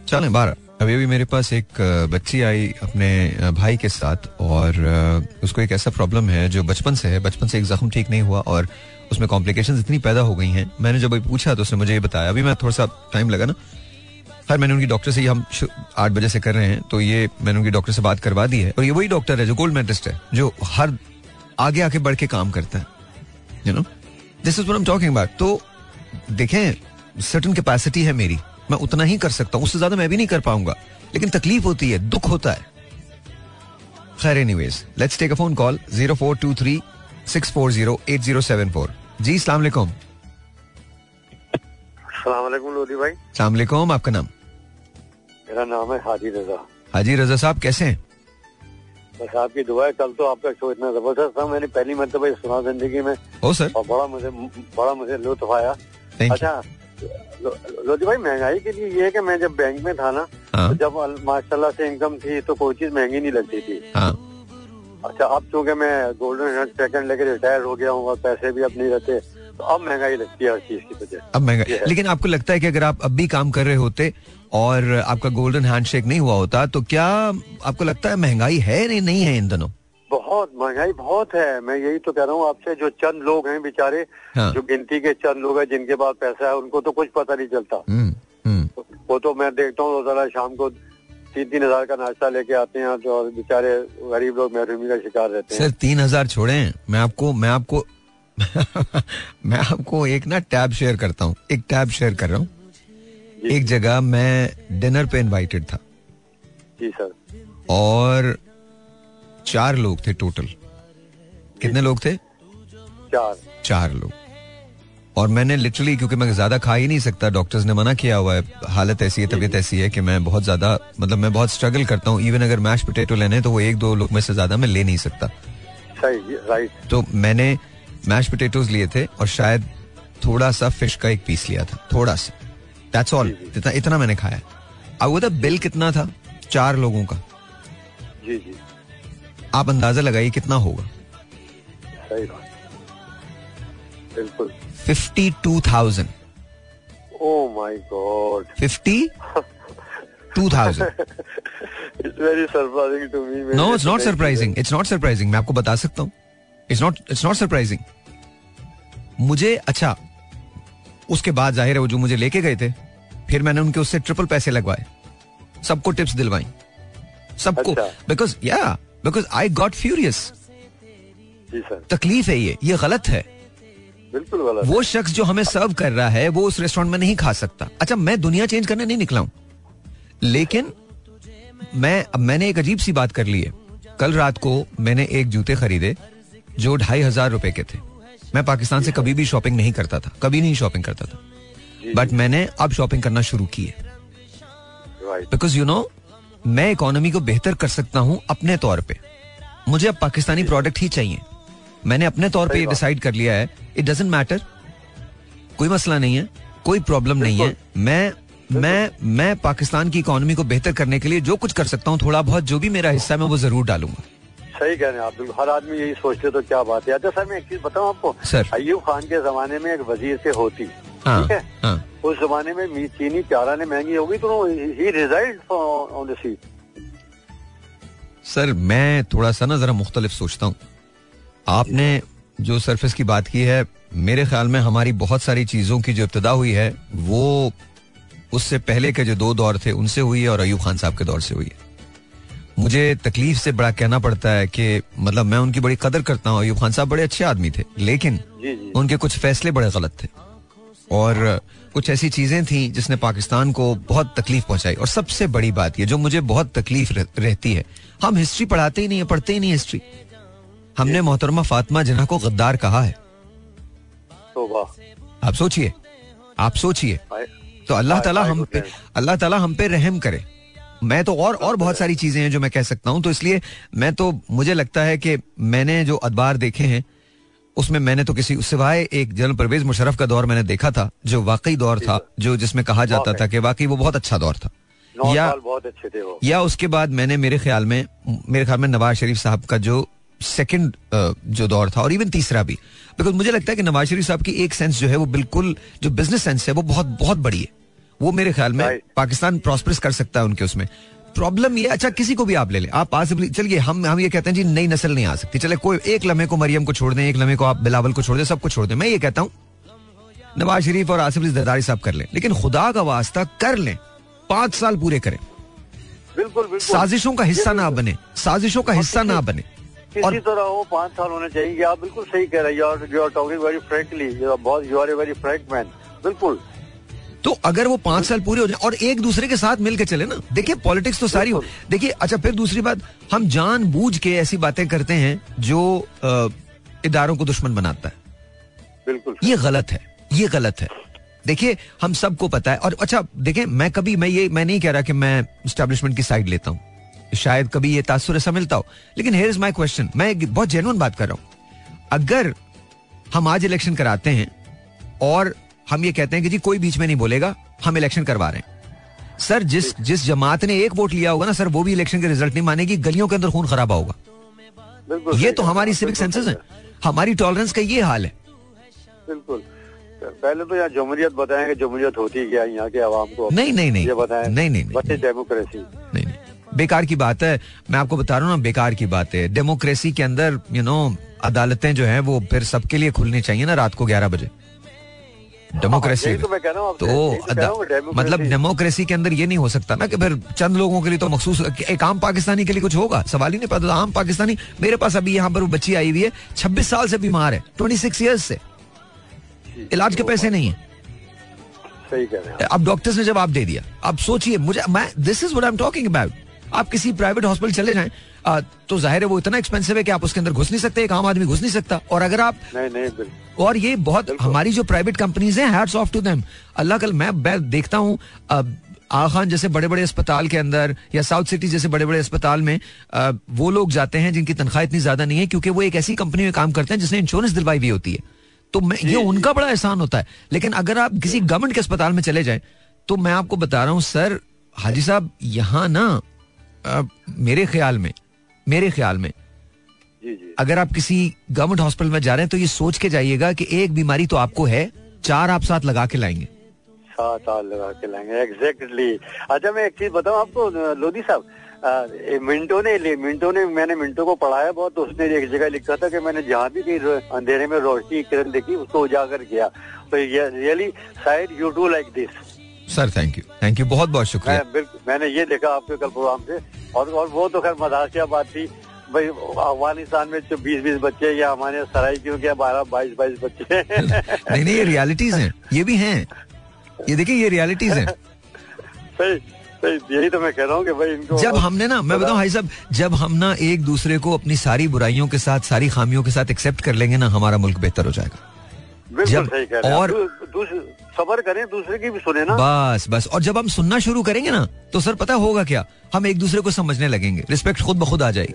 A: चलें, बारह। अभी अभी मेरे पास एक बच्ची आई अपने भाई के साथ, और उसको एक ऐसा प्रॉब्लम है जो बचपन से है, बचपन से एक जख्म ठीक नहीं हुआ, और उसमें कॉम्प्लिकेशंस इतनी पैदा हो गई हैं। मैंने जब पूछा तो उसने मुझे ये बताया। अभी मैं थोड़ा सा टाइम लगा ना। खैर, मैंने उनकी डॉक्टर से ही हम आठ बजे से कर रहे हैं तो ये मैंने उनकी डॉक्टर से बात करवा दी है। और ये वही डॉक्टर है जो गोल्ड मेडलिस्ट है, जो हर आगे आके बढ़ के काम करता है। You know this is what talking about तो देखें सर्टन कैपेसिटी है मेरी। मैं उतना ही कर सकता हूँ। उससे ज़्यादा मैं भी नहीं कर पाऊँगा। लेकिन तकलीफ़ होती है, दुख होता है। खैर anyways let's take a phone call zero four two three six four zero eight zero seven four जी सलाम वालेकुम
D: लोधी भाई।
A: सलाम आपका नाम?
D: मेरा नाम है हाजी रजा।
A: हाजी रजा साहब कैसे हैं?
D: बस आपकी दुआ है कल तो आपका शो इतना ज़बरदस्त था मैंने पहली मरतबा सुना ज़िंदगी में।
A: Oh sir.
D: और बड़ा मुझे बड़ा मुझे लुत्फ आया। अच्छा लोधी भाई महँगाई के लिए ये है कि मैं जब बैंक में था ना। तो जब माशाल्लाह से इनकम थी तो कोई चीज़ महँगी नहीं लगती थी। हाँ। अच्छा अब चूँकि मैं गोल्डन सेकंड लेकर रिटायर हो गया हूँ और पैसे भी अब नहीं रहते तो अब महँगाई लगती है हर चीज़ की वजह
A: अब महँगाई लेकिन आपको लगता है कि अगर आप अब भी काम कर रहे होते और आपका गोल्डन हैंडशेक नहीं हुआ होता तो क्या आपको लगता है महँगाई है नहीं नहीं है इन दिनों?
D: बहुत महँगाई बहुत है। मैं यही तो कह रहा हूँ आपसे जो चंद लोग हैं बेचारे हाँ। जो गिनती के चंद लोग हैं जिनके पास पैसा है उनको तो कुछ पता नहीं चलता। हम्म, हम्म। वो तो मैं देखता हूँ रोज़ाना शाम को तीन तीन हज़ार का नाश्ता लेके आते हैं तो बेचारे गरीब लोग महरूमी का शिकार रहते हैं।
A: सर तीन हज़ार छोड़े। मैं आपको मैं आपको मैं आपको एक ना टैब शेयर करता हूँ। एक टैब शेयर कर रहा हूँ। एक जगह मैं डिनर पे इनवाइटेड था।
D: जी सर।
A: और चार लोग थे टोटल कितने लोग थे?
D: चार।
A: चार लोग। और मैंने लिटरली क्योंकि मैं ज़्यादा खा ही नहीं सकता डॉक्टर्स ने मना किया हुआ है हालत ऐसी है तबीयत ऐसी है कि मैं बहुत ज़्यादा मतलब मैं बहुत स्ट्रगल करता हूँ इवन अगर मैश पोटेटो लेने तो वो एक दो लोग में से ज़्यादा मैं ले नहीं सकता।
D: राइट
A: तो मैंने मैश पोटेटोज लिए थे और शायद थोड़ा सा फ़िश का एक पीस लिया था थोड़ा सा। दैट्स ऑल इतना इतना मैंने खाया। अब वो बिल कितना था? चार लोगों का।
D: जी जी।
A: आप अंदाज़ा लगाइए कितना होगा?
D: सही बिल्कुल।
A: Fifty two thousand
D: oh my God
A: fifty two thousand
D: it's very surprising to me
A: no it's not surprising it's not surprising मैं आपको बता सकता हूँ। It's not it's not surprising मुझे अच्छा उसके बाद ज़ाहिर है वो जो मुझे लेके गए थे फिर मैंने उनके उससे ट्रिपल पैसे लगवाए। सबको टिप्स दिलवाई। सबको। बिकॉज़ या बिकॉज़ आई गॉट फ्यूरियस तकलीफ़ है ये। ये गलत है।
D: बिल्कुल गलत
A: वो शख्स जो हमें सर्व कर रहा है वो उस रेस्टोरेंट में नहीं खा सकता। अच्छा मैं दुनिया चेंज करने नहीं निकला हूँ। लेकिन मैं अब मैंने एक अजीब सी बात कर ली है। कल रात को मैंने एक जूते खरीदे जो ढाई हज़ार रुपए के थे। मैं पाकिस्तान से कभी भी शॉपिंग नहीं करता था। कभी नहीं शॉपिंग करता था। बट मैंने अब शॉपिंग करना शुरू की है। बिकॉज़ यू नो मैं इकोनॉमी को बेहतर कर सकता हूँ अपने तौर पे। मुझे अब पाकिस्तानी प्रोडक्ट ही चाहिए। मैंने अपने तौर पे ये डिसाइड कर लिया है। इट डजेंट मैटर कोई मसला नहीं है कोई प्रॉब्लम नहीं है। मैं मैं मैं पाकिस्तान की इकोनॉमी को बेहतर करने के लिए जो कुछ कर सकता हूँ थोड़ा बहुत जो भी मेरा हिस्सा है मैं वो ज़रूर डालूँगा।
D: सही कह रहे हैं आप बिल्कुल। हर आदमी यही सोचते तो क्या बात है। अच्छा सर मैं एक चीज़ बताऊँ आपको?
A: सर।
D: अयूब खान के जमाने में एक वज़ीर से होती
A: हाँ, ठीक है? हाँ,
D: उस जमाने में चीनी प्यारा ने महँगी होगी तो ही resigned on the seat
A: sir मैं थोड़ा सा ना जरा मुख्तलिफ़ सोचता हूँ। आपने जो सरफेस की बात की है मेरे ख्याल में हमारी बहुत सारी चीज़ों की जो इब्तदा हुई है वो उससे पहले के जो दो दौर थे उनसे हुई है और अयूब खान साहब के दौर से हुई है। मुझे तकलीफ़ से बड़ा कहना पड़ता है कि मतलब मैं उनकी बड़ी कदर करता हूँ अयूब खान साहब बड़े अच्छे आदमी थे लेकिन। उनके कुछ फैसले बड़े गलत थे। और कुछ ऐसी चीज़ें थी जिसने पाकिस्तान को बहुत तकलीफ़ पहुंचाई। और सबसे बड़ी बात यह जो मुझे बहुत तकलीफ़ रहती है हम हिस्ट्री पढ़ाते ही नहीं है पढ़ते ही नहीं हिस्ट्री। हमने मोहतरमा फातिमा जना को गद्दार कहा है।
D: तो
A: आप सोचिए आप सोचिए। तो अल्लाह ताला हम पे अल्लाह ताला हम पे रहम करे। मैं तो और और बहुत सारी चीज़ें हैं जो मैं कह सकता हूँ तो इसलिए मैं तो मुझे लगता है कि मैंने जो अखबार देखे हैं उसमें मैंने तो किसी सिवाय एक जनरल परवेज मुशरफ का दौर मैंने देखा था जो वाकई दौर था जो जिसमें कहा जाता था कि वाकई वो बहुत अच्छा दौर था।
D: या बहुत अच्छे थे वो।
A: या उसके बाद मैंने मेरे ख्याल में मेरे ख्याल में नवाज़ शरीफ साहब का जो सेकंड जो दौर था और इवन तीसरा भी। बिकॉज़ मुझे लगता है कि नवाज़ शरीफ साहब की एक सेंस जो है वो बिल्कुल जो बिज़नेस सेंस है वो बहुत बहुत बड़ी है। वो मेरे ख्याल में पाकिस्तान प्रॉस्परस कर सकता है उनके उसमें। प्रॉब्लम ये अच्छा किसी को भी आप ले लें। आप आसिफ चलिए हम हम ये कहते हैं जी नई नस्ल नहीं आ सकती। चले कोई एक लम्हे को मरियम को छोड़ दें एक लम्हे को आप बिलावल को छोड़ दें सबको छोड़ दें। मैं ये कहता हूँ नवाज़ शरीफ और आसिफ अली जरदारी साहब कर लें। लेकिन खुदा का वास्ता कर लें। पाँच साल पूरे करें।
D: बिल्कुल बिल्कुल।
A: साजिशों का हिस्सा ना बने। साजिशों का हिस्सा ना बने।
D: और तरह वो पाँच साल होने चाहिए। आप बिल्कुल सही कह रहे हैं। You are talking very frankly you are a very frank man बिल्कुल।
A: तो अगर वो पाँच साल पूरे हो जाए और एक दूसरे के साथ मिलकर चले ना देखिए पॉलिटिक्स तो सारी हो। देखिए अच्छा फिर दूसरी बात हम जान बूझ के ऐसी बातें करते हैं जो इदारों को दुश्मन बनाता है।
D: बिल्कुल
A: ये गलत है। ये गलत है। देखिए हम सबको पता है। और अच्छा देखें मैं कभी मैं ये मैं नहीं कह रहा कि मैं स्टैब्लिशमेंट की साइड लेता हूँ। शायद कभी ये तासुर ऐसा मिलता हो। लेकिन हेयर इज़ माई क्वेश्चन मैं बहुत जेनुअन बात कर रहा हूँ। अगर हम आज इलेक्शन कराते हैं और हम ये कहते हैं कि जी कोई बीच में नहीं बोलेगा हम इलेक्शन करवा रहे हैं। सर जिस जिस जमात ने एक वोट लिया होगा ना सर वो भी इलेक्शन के रिज़ल्ट नहीं मानेगी गलियों के अंदर खून खराबा होगा। ये तो हमारी सिविक सेंसेस है। हमारी टॉलरेंस का ये हाल है।
D: बिल्कुल। पहले तो यहाँ जमहूरियत बताएँ कि जमहूरियत होती क्या यहाँ के आवाम को
A: नहीं नहीं नहीं।
D: बताएँ।
A: नहीं नहीं
D: डेमोक्रेसी
A: बेकार की बात है। मैं आपको बता रहा हूँ ना बेकार की बात है। डेमोक्रेसी के अंदर यू नो अदालतें जो है वो फिर सबके लिए खुलनी चाहिए ना रात को ग्यारह बजे। डेमोक्रेसी
D: तो,
A: तो मतलब डेमोक्रेसी के अंदर ये नहीं हो सकता ना कि फिर चंद लोगों के लिए तो मखसूस एक आम पाकिस्तानी के लिए कुछ होगा। सवाल ही नहीं पता आम पाकिस्तानी। मेरे पास अभी यहाँ पर वो बच्ची आई हुई है छब्बीस साल से बीमार है ट्वेंटी सिक्स ईयर्स से इलाज के पैसे नहीं है।
D: सही कह रहे हैं
A: अब डॉक्टर्स ने जवाब दे दिया। अब सोचिए मुझे मैं this is what I am talking about आप किसी प्राइवेट हॉस्पिटल चले जाएँ आ, तो ज़ाहिर है वो इतना एक्सपेंसिव है कि आप उसके अंदर घुस नहीं सकते एक आम आदमी घुस नहीं सकता। और अगर आप
D: नहीं नहीं
A: और ये बहुत हमारी जो प्राइवेट कंपनीज़ हैं हैट्स ऑफ़ टू देम अल्लाह कल मैं देखता हूँ आ खान जैसे बड़े बड़े अस्पताल के अंदर या साउथ सिटी जैसे बड़े बड़े अस्पताल में आ, वो लोग जाते हैं जिनकी तनख्वाह इतनी ज़्यादा नहीं है क्योंकि वो एक ऐसी कंपनी में काम करते हैं जिसने इंश्योरेंस दिलवाई हुई होती है। तो मैं ये उनका बड़ा एहसान होता है। लेकिन अगर आप किसी गवर्नमेंट के अस्पताल में चले जाए तो मैं आपको बता रहा हूँ सर हाजी साहब यहाँ ना मेरे ख्याल में मेरे ख्याल में
D: जी जी।
A: अगर आप किसी गवर्नमेंट हॉस्पिटल में जा रहे हैं तो ये सोच के जाइएगा कि एक बीमारी तो आपको है चार आप साथ लगा के लाएँगे।
D: साथ साथ लगा के लाएँगे एग्जैक्टली अच्छा मैं एक चीज़ बताऊँ आपको लोधी साहब मिंटो ने मिंटो ने मैंने मिंटो को पढ़ाया बहुत तो उसने एक जगह लिखा था कि मैंने जहाँ भी कहीं अंधेरे में रोशनी किरण देखी उसको उजागर किया। तो रियली शायद you do like this
A: sir thank you thank you बहुत बहुत शुक्रिया।
D: मैं, मैंने ये देखा आपके कल प्रोग्राम से। और और वो तो खैर मजाकिया बात थी। भाई अफ़गानिस्तान में जो बीस बीस बच्चे या हमारे सराय क्यों क्या बारह बाईस बाईस बच्चे।
A: नहीं नहीं ये रियलिटीज हैं। ये भी हैं। ये देखिए ये रियलिटीज हैं।
D: सही यही तो मैं कह रहा हूँ कि भाई इनको
A: जब हमने ना मैं बताऊँ भाई साहब जब हम ना एक दूसरे को अपनी सारी बुराइयों के साथ सारी खामियों के साथ एक्सेप्ट कर लेंगे ना हमारा मुल्क बेहतर हो जाएगा। जब और
D: सबर करें दूसरे की भी सुने ना।
A: बस बस। और जब हम सुनना शुरू करेंगे ना तो सर पता होगा क्या? हम एक दूसरे को समझने लगेंगे। रिस्पेक्ट खुद ब खुद आ जाएगी।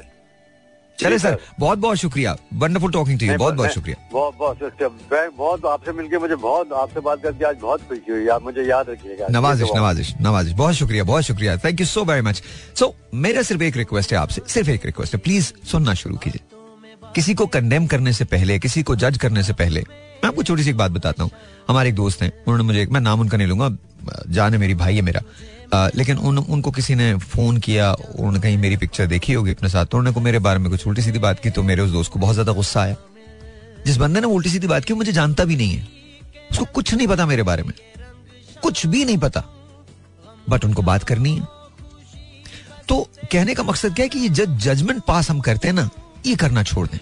A: चले सर बहुत बहुत शुक्रिया। वंडरफुल टॉकिंग टू यू बहुत बहुत शुक्रिया।
D: बहुत बहुत बहुत आपसे मिलके मुझे बहुत आपसे बात करके आज बहुत खुशी हुई। आप मुझे याद रखिएगा।
A: नवाजिश नवाजिश नवाजिश। बहुत शुक्रिया बहुत शुक्रिया। Thank you so very much so मेरा सिर्फ़ एक रिक्वेस्ट है आपसे सिर्फ़ एक रिक्वेस्ट है। प्लीज़ सुनना शुरू कीजिए। किसी को कंडेम करने से पहले किसी को जज करने से पहले मैं आपको छोटी सी एक बात बताता हूँ। हमारे एक दोस्त हैं उन्होंने मुझे मैं नाम उनका नहीं लूँगा जान है मेरी भाई है मेरा। आ, लेकिन उन, उनको किसी ने फ़ोन किया उन्होंने कहीं मेरी पिक्चर देखी होगी अपने साथ तो उन्होंने को मेरे बारे में कुछ उल्टी सीधी बात की तो मेरे उस दोस्त को बहुत ज़्यादा गुस्सा आया। जिस बंदे ने उल्टी सीधी बात की मुझे जानता भी नहीं है। उसको कुछ नहीं पता मेरे बारे में। कुछ भी नहीं पता। बट उनको बात करनी है। तो कहने का मकसद क्या है कि ये जज जजमेंट पास हम करते हैं ना ये करना छोड़ दें।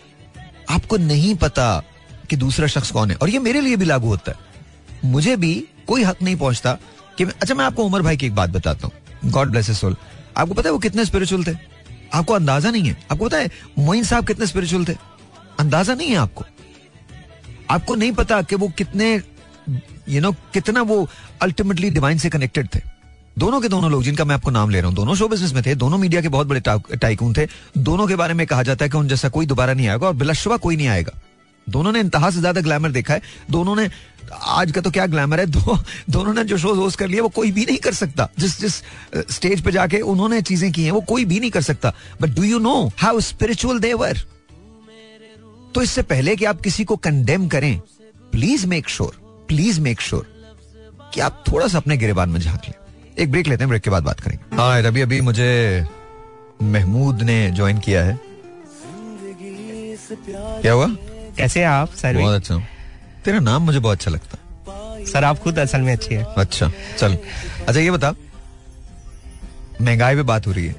A: आपको नहीं पता कि दूसरा शख्स कौन है। और ये मेरे लिए भी लागू होता है। मुझे भी कोई हक नहीं पहुँचता कि अच्छा मैं आपको उमर भाई की एक बात बताता हूँ। गॉड ब्लेस सोल आपको पता है वो कितने स्पिरिचुअल थे? आपको अंदाज़ा नहीं है। आपको पता है मोइन साहब कितने स्पिरिचुअल थे? अंदाज़ा नहीं है आपको। आपको नहीं पता कि वो कितने यू you नो know, कितना वो अल्टीमेटली डिवाइन से कनेक्टेड थे। दोनों के दोनों लोग जिनका मैं आपको नाम ले रहा हूँ दोनों शो बिज़नेस में थे दोनों मीडिया के बहुत बड़े टाइकून थे दोनों के बारे में कहा जाता है कि उन जैसा कोई दोबारा नहीं आएगा और बिलशुबा कोई नहीं आएगा। दोनों ने इंतहा से ज़्यादा ग्लैमर देखा है। दोनों ने आज का तो क्या ग्लैमर है? दो, दोनों ने जो शोज़ होस्ट कर लिया वो कोई भी नहीं कर सकता। जिस जिस स्टेज पे जाके उन्होंने चीज़ें की हैं वो कोई भी नहीं कर सकता। But do you know how spiritual they were तो इससे पहले कि आप किसी को कंडेम करें please make sure please make sure कि आप थोड़ा सा अपने गिरेबान में झाँक लें। एक ब्रेक लेते हैं ब्रेक के बाद बात करेंगे। हाँ अभी अभी मुझे महमूद ने ज्वाइन किया है। क्या हुआ?
E: कैसे आप सर
A: बहुत अच्छा तेरा नाम मुझे बहुत अच्छा लगता
E: है। सर आप खुद असल में अच्छी है।
A: अच्छा चल। अच्छा ये बता। महँगाई पे बात हो रही है।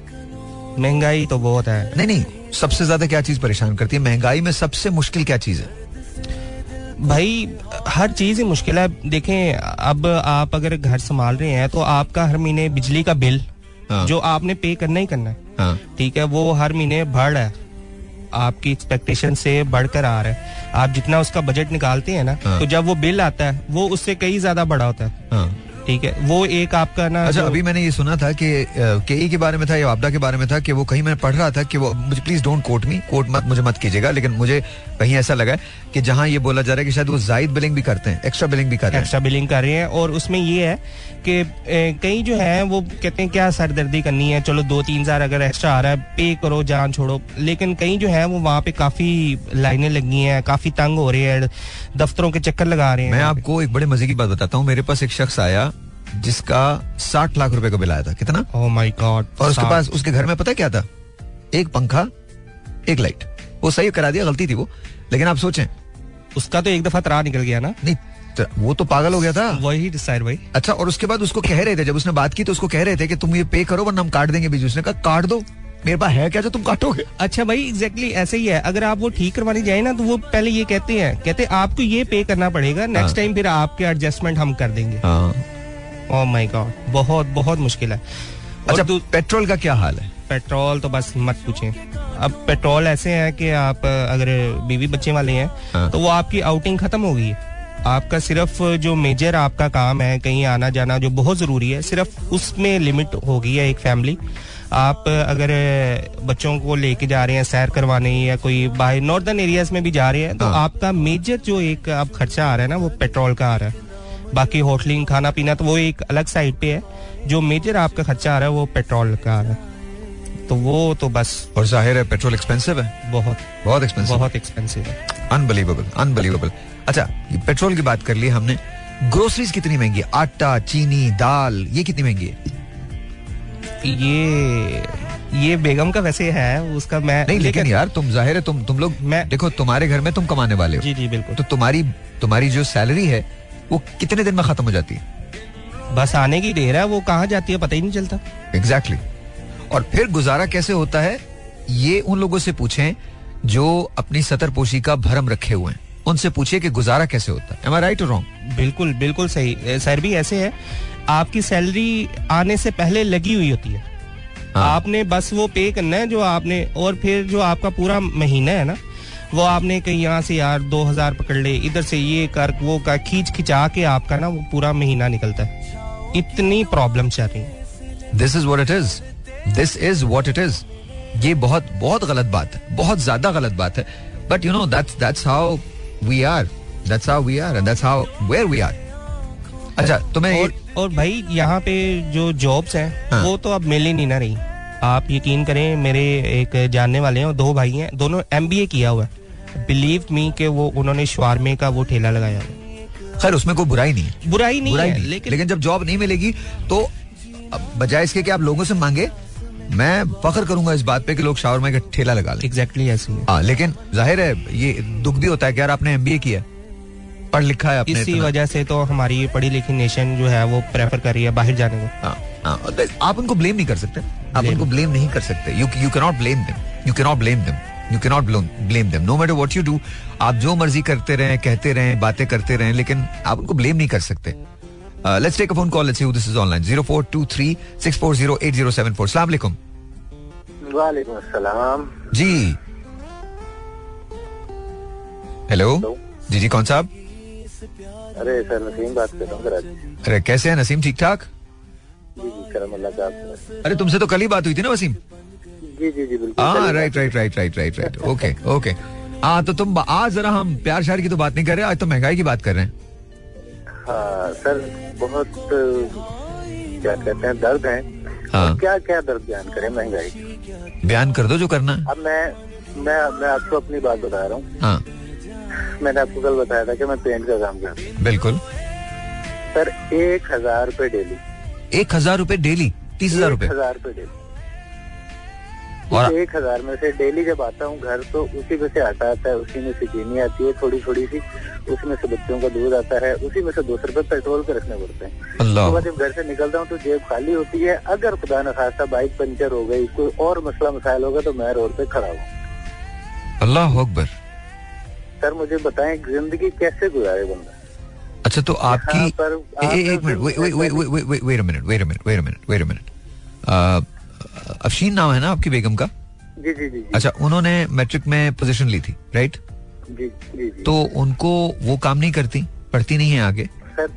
E: महँगाई तो बहुत है।
A: नहीं नहीं सबसे ज़्यादा क्या चीज़ परेशान करती है? महँगाई में सबसे मुश्किल क्या चीज़ है?
E: भाई हर चीज़ ही मुश्किल है देखें अब आप अगर घर संभाल रहे हैं तो आपका हर महीने बिजली का बिल हाँ। जो आपने पे करना ही करना है हाँ। ठीक है वो हर महीने बढ़ रहा है आपकी एक्सपेक्टेशन से बढ़कर आ रहा है आप जितना उसका बजट निकालते हैं ना हाँ। तो जब वो बिल आता है वो उससे कई ज़्यादा बड़ा होता है हाँ। ठीक है वो एक आपका ना
A: अच्छा अभी मैंने ये सुना था कि के के बारे में था या आपदा के बारे में था कि वो कहीं मैंने पढ़ रहा था कि वो मुझे please don't quote me quote मत मुझे मत कीजिएगा लेकिन मुझे कहीं ऐसा लगा कि जहाँ ये बोला जा रहा है कि शायद वो जायद बिलिंग भी करते हैं एक्स्ट्रा बिलिंग भी कर रहे हैं।
E: एक्स्ट्रा बिलिंग कर रहे हैं और उसमें ये है कि कई जो है वो कहते हैं क्या सरदर्दी करनी है? चलो दो तीन हज़ार अगर एक्स्ट्रा आ रहा है पे करो जान छोड़ो। लेकिन कई जो है वो वहाँ पे काफ़ी लाइनें लगी हैं काफ़ी तंग हो रही है दफ्तरों के चक्कर लगा रहे हैं।
A: मैं आपको एक बड़े मज़े की बात बताता हूँ। मेरे पास एक शख्स आया जिसका साठ लाख रुपए का बिल आया था। कितना?
E: Oh my God,
A: और उसके पास उसके घर में पता क्या था? एक पंखा एक लाइट। वो सही करा दिया गलती थी वो। लेकिन आप सोचें।
E: उसका तो एक दफ़ा तरा निकल गया ना।
A: नहीं वो तो पागल हो गया था।
E: वही डिसाइड भाई
A: अच्छा और उसके बाद उसको कह रहे थे जब उसने बात की तो उसको कह रहे थे कि तुम ये पे करो वरना हम काट देंगे बीच उसने कहा काट दो। मेरे पास है क्या जो तुम काटोगे?
E: अच्छा भाई एग्जैक्टली exactly ऐसे ही है। अगर आप वो ठीक करवाने जाए ना तो वो पहले ये कहते हैं। कहते आपको ये पे करना पड़ेगा। नेक्स्ट टाइम हाँ। फिर आपके एडजस्टमेंट हम कर देंगे। हाँ। ओ माय गॉड बहुत बहुत मुश्किल है।
A: अच्छा तो पेट्रोल का क्या हाल है?
E: पेट्रोल तो बस मत पूछें। अब पेट्रोल ऐसे है कि आप अगर बीवी बच्चे वाले हैं हाँ. तो वो आपकी आउटिंग खत्म हो गई है। आपका सिर्फ़ जो मेजर आपका काम है कहीं आना जाना जो बहुत ज़रूरी है सिर्फ़ उसमें लिमिट हो गई है एक फैमिली आप अगर बच्चों को लेके जा रहे हैं सैर करवाने या कोई बाहर नॉर्दर्न एरियाज़ में भी जा रहे हैं तो हाँ. आपका मेजर जो एक आप खर्चा आ रहा है ना वो पेट्रोल का आ रहा है। बाकी होटलिंग खाना पीना तो वो एक अलग साइड पे है। जो मेजर आपका खर्चा आ रहा है वो पेट्रोल का आ रहा है। तो वो तो बस।
A: और ज़ाहिर है पेट्रोल एक्सपेंसिव है।
E: बहुत।
A: बहुत एक्सपेंसिव
E: बहुत एक्सपेंसिव है।
A: अनबिलीवेबल अनबिलीवेबल अच्छा पेट्रोल की बात कर ली हमने। ग्रोसरीज कितनी महँगी है? आटा चीनी दाल ये कितनी महँगी है?
E: ये ये बेगम का वैसे है उसका मैं
A: नहीं लेकिन यार तुम ज़ाहिर है तुम तुम लोग मैं देखो तुम्हारे घर में तुम कमाने वाले हो।
E: जी जी बिल्कुल।
A: तो तुम्हारी तुम्हारी जो सैलरी है वो कितने दिन में खत्म हो जाती है?
E: बस आने की देर है वो कहा जाती है पता ही नहीं चलता।
A: Exactly exactly. और फिर गुजारा कैसे होता है? ये उन लोगों से पूछें जो अपनी सतर पोशी का भरम रखे हुए हैं। उनसे पूछिए कि गुजारा कैसे होता है। आई राइट रॉन्ग
E: बिल्कुल बिल्कुल सही। सर भी ऐसे है। आपकी सैलरी आने से पहले लगी हुई होती है। हाँ. आपने बस वो पे करना है जो आपने और फिर जो आपका पूरा महीना है ना वो आपने कहीं यहाँ से यार दो हज़ार पकड़ ले इधर से ये कर वो कर खींच खिंचा के आपका ना वो पूरा महीना निकलता है। इतनी प्रॉब्लम चल रही है।
A: This is what it is this is what it is ये बहुत बहुत गलत बात है। बहुत ज़्यादा गलत बात है। But you know that's that's how we are that's how we are and that's how where we are अच्छा तुम्हें
E: और, और भाई यहाँ पे जो जॉब्स हैं हाँ. वो तो अब मिल ही नहीं ना रही। आप यकीन करें मेरे एक जानने वाले हैं दो भाई हैं दोनों एमबीए किया हुआ है। बिलीव मी के वो उन्होंने शवारमे का वो ठेला लगाया
A: खैर उसमें कोई बुराई नहीं
E: बुराई नहीं बुराई है नहीं। लेकिन
A: लेकिन जब जॉब नहीं मिलेगी तो बजाय इसके कि आप लोगों से मांगे मैं फख्र करूँगा इस बात पे कि लोग शावर में का ठेला लगा लें।
E: एग्जैक्टली ऐसे
A: हाँ लेकिन ज़ाहिर है ये दुख भी होता है कि यार आपने एमबीए किया पढ़ लिखा है
E: अपने इसी वजह से तो हमारी पढ़ी लिखी नेशन जो है वो प्रेफर कर रही है बाहर जाने को। हाँ,
A: हाँ, आप उनको ब्लेम नहीं कर सकते। आप उनको ब्लेम नहीं कर सकते. You you cannot blame them you cannot blame them you cannot blame them no matter what you do आप जो मर्ज़ी करते रहे कहते रहे बातें करते रहे लेकिन आप उनको ब्लेम नहीं कर सकते. Let's take a phone call let's see this is online 0423640807 अस्सलाम वालेकुम
B: वालेकुम अस्सलाम
A: जी हेलो जी जी कौन साहब
B: अरे सर नसीम बात कर रहा हूँ
A: अरे कैसे हैं? नसीम ठीक ठाक
B: जी जी करम अल्लाह
A: अरे तुमसे तो कल ही बात हुई थी ना वसीम?
B: जी जी जी बिल्कुल।
A: हाँ right right right right right right okay okay हाँ तो तुम आज जरा हम प्यार शार की तो बात नहीं कर रहे आज तो महँगाई की बात कर रहे हैं।
B: हाँ सर बहुत क्या कहते हैं दर्द है। हाँ। क्या क्या दर्द बयान करें महँगाई
A: बयान कर दो जो करना है।
B: अब मैं मैं मैं आपको अपनी बात बता रहा हूँ।
A: हाँ।
B: मैंने आपको कल बताया था कि मैं पेंट का काम करता
A: हूँ। बिल्कुल।
B: सर एक हज़ार रूपए डेली।
A: एक हज़ार रूपए डेली तीस हज़ार रूपए
B: हज़ार रूपए डेली। और एक हज़ार में से डेली जब आता हूँ घर तो उसी में से आटा आता है उसी में से चीनी आती है थोड़ी थोड़ी सी उसी में से बच्चों का दूध आता है उसी में से दो सौ रुपए पेट्रोल के रखने पड़ते हैं। तो जब घर से निकलता हूँ तो जेब खाली होती है अगर खुदा न खासा बाइक पंचर हो गई कोई और मसला मसाइल होगा तो मैं रोड पे खड़ा हूँ।
A: अल्लाह अकबर।
B: सर मुझे बताएँ ज़िंदगी कैसे गुजारे बंदा?
A: अच्छा तो आपकी एक minute wait minute wait minute wait minute Afsheen नाम है ना आपकी बेगम का?
B: जी जी जी
A: अच्छा उन्होंने मैट्रिक में पोजीशन ली थी राइट
B: जी जी
A: तो उनको वो काम नहीं करती पढ़ती नहीं है आगे?
B: सर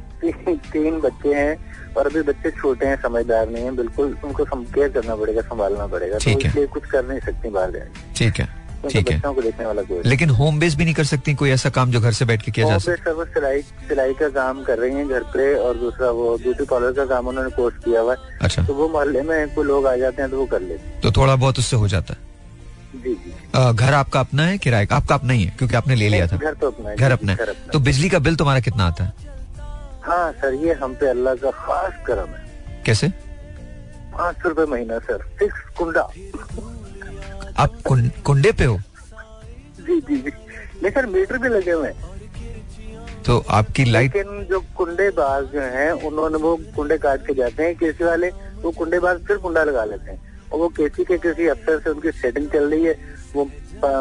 B: तीन बच्चे हैं और अभी बच्चे छोटे हैं समझदार नहीं है बिल्कुल उनको केयर करना पड़ेगा संभालना पड़ेगा तो इसलिए कुछ कर नहीं सकती बाहर
A: ठीक है। ठीक है।
B: को देखने वाला कोई
A: लेकिन होम बेस भी नहीं कर सकती कोई ऐसा काम जो घर से बैठ के किया जा
B: सकता है सिलाई सिलाई का काम कर रही है घर पे और दूसरा वो ब्यूटी पार्लर का काम उन्होंने कोर्स किया हुआ है।
A: अच्छा।
B: तो वो मोहल्ले में कोई लोग आ जाते हैं तो वो कर लेते
A: तो थोड़ा बहुत उससे हो जाता है।
B: जी जी।
A: घर आपका अपना है किराए का आपका अपना ही है क्योंकि आपने ले लिया था।
B: घर तो अपना है
A: घर अपना है। तो बिजली का बिल तुम्हारा कितना आता है?
B: हाँ सर ये हम पे अल्लाह का खास करम है।
A: कैसे?
B: पाँच सौ रूपए महीना सर। फिक्स कुंडा।
A: आप कुंडे पे हो?
B: जी जी सर मीटर भी लगे हुए हैं।
A: तो आपकी लाइट
B: लेकिन जो कुंडे बाज जो हैं उन्होंने वो कुंडे काट के जाते हैं। केसी वाले वो कुंडे बाज फिर कुंडा लगा लेते हैं। और वो केसी के किसी अफसर से उनकी सेटिंग चल रही है वो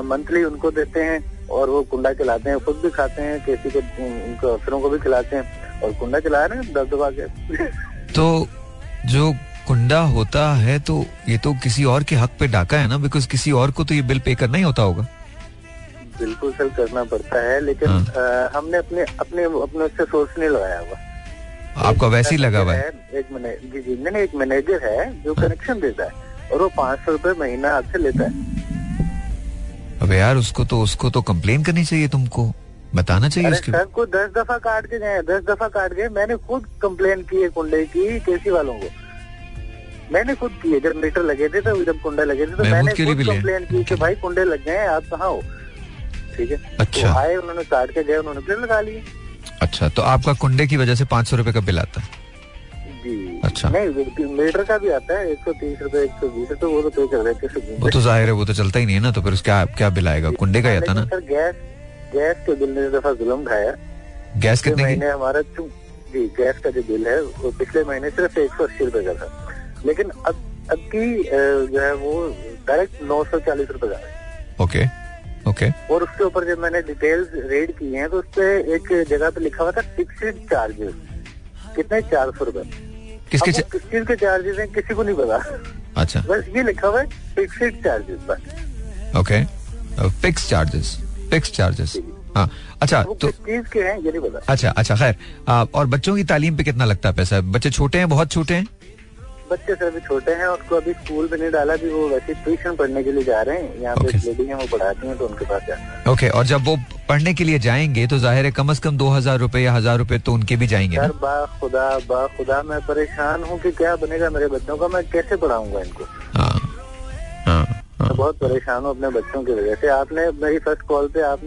B: मंथली उनको देते हैं और वो कुंडा चलाते हैं। खुद भी खाते हैं केसी को उनको अफसरों को भी खिलाते हैं। और कुंडा चला रहे हैं दब दबा के
A: तो जो कुंडा होता है तो ये तो किसी और के हक पे डाका है ना? बिकॉज़ किसी और को तो ये बिल पे करना ही होता होगा।
B: बिल्कुल सर करना पड़ता है लेकिन हाँ। आ, हमने अपने अपने अपने से सोर्स नहीं लगाया हुआ।
A: आपको वैसे ही लगा हुआ है।
B: एक मैनेजर जी जी नहीं एक मैनेजर है जो हाँ। कनेक्शन। देता है और वो पाँच सौ रुपये महीना आपसे लेता है।
A: अब यार उसको तो उसको तो कंप्लेन करनी चाहिए तुमको। बताना चाहिए
B: उसके सर को दस दफ़ा काट के गए दस दफ़ा काट गए मैंने खुद कंप्लेन की है कुंडे की केसी वालों को। मैंने खुद किए जब मीटर लगे थे तो जब कुंडे लगे थे तो मैंने खुद कंप्लेन की कि भाई कुंडे लग गए आप कहाँ हो ठीक है?
A: अच्छा।
B: तो आए उन्होंने काट के गए उन्होंने बिल लगा लिए।
A: अच्छा तो आपका कुंडे की वजह से पाँच सौ रुपये का बिल आता? है
B: जी।
A: अच्छा।
B: नहीं मीटर का भी आता है एक सौ तीस रूपए एक सौ बीस रूपए वो तो पे कर रहे
A: वो तो ज़ाहिर है वो तो चलता ही नहीं है ना तो फिर क्या क्या बिल आएगा? कुंडे का ही आता ना?
B: सर गैस गैस के बिल ने दफ़ा जुलम खाया
A: गैस कितने
B: महीने हमारा जी गैस का जो बिल है वो पिछले महीने सिर्फ़ एक सौ अस्सी रूपए का था। लेकिन अब अब की जो है वो डायरेक्ट नौ सौ चालीस रूपए का है।
A: ओके ओके
B: और उसके ऊपर जब मैंने डिटेल्स रेड की हैं तो उस पर एक जगह पे लिखा हुआ था फिक्सड चार्जेस कितने? चार सौ रूपए।
A: किसके
B: किस चीज़ के चार्जेस हैं किसी को नहीं पता।
A: अच्छा।
B: बस ये लिखा हुआ है फिक्सड चार्जेस बस।
A: Okay fix charges fix charges हाँ अच्छा तो चीज़
B: के हैं ये नहीं पता।
A: अच्छा अच्छा खैर और बच्चों की तालीम पे कितना लगता है पैसा? बच्चे छोटे हैं बहुत छोटे हैं?
B: बच्चे सर अभी छोटे हैं उसको अभी स्कूल में नहीं डाला भी वो वैसे ट्यूशन पढ़ने के लिए जा रहे हैं। यहाँ पे लेडी हैं वो पढ़ाती हैं तो उनके पास जाना
A: ओके और जब वो पढ़ने के लिए जाएँगे तो ज़ाहिर है कम अज कम दो हज़ार रूपए या हज़ार रूपए तो उनके भी जाएँगे
B: सर बा खुदा बा खुदा मैं परेशान हूँ की क्या बनेगा मेरे बच्चों का मैं कैसे पढ़ाऊँगा इनको? हाँ हाँ मैं बहुत परेशान हूँ अपने बच्चों की वजह से। आपने मेरी फ़र्स्ट कॉल पे आप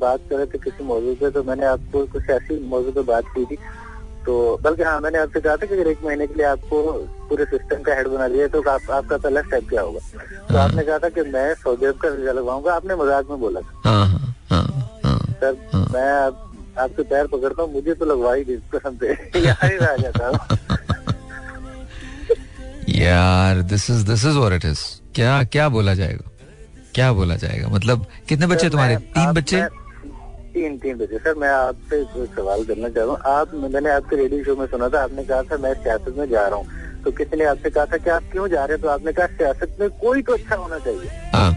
B: बात कर रहे थे किसी मौजूद पे तो मैंने आपको कुछ ऐसी मौजूद पे बात की थी। तो बल्कि हाँ मैंने आपसे कहा था कि एक महीने के लिए आपको पूरे सिस्टम का हेड बना दिया तो आप, आपका पहला स्टेप क्या होगा? तो हाँ। आपने कहा था कि मैं सऊदी अरब का वीज़ा लगवाऊँगा आपने मज़ाक में बोला था। हाँ, हाँ, सर मैं आप, आपके पैर पकड़ता हूँ मुझे तो लगवा ही कसम से। ही रह जाता
A: यार this is this is what it is क्या क्या बोला जाएगा? क्या बोला जाएगा? मतलब कितने बच्चे तुम्हारे? तीन बच्चे?
B: तीन तीन बजे। सर मैं आपसे सवाल करना चाह रहा हूँ। आप मैंने आपके रेडियो शो में सुना था आपने कहा था मैं सियासत में जा रहा हूँ। तो किसी ने आपसे कहा था कि आप क्यों जा रहे हैं? तो आपने कहा सियासत में कोई तो अच्छा होना चाहिए।
A: हाँ।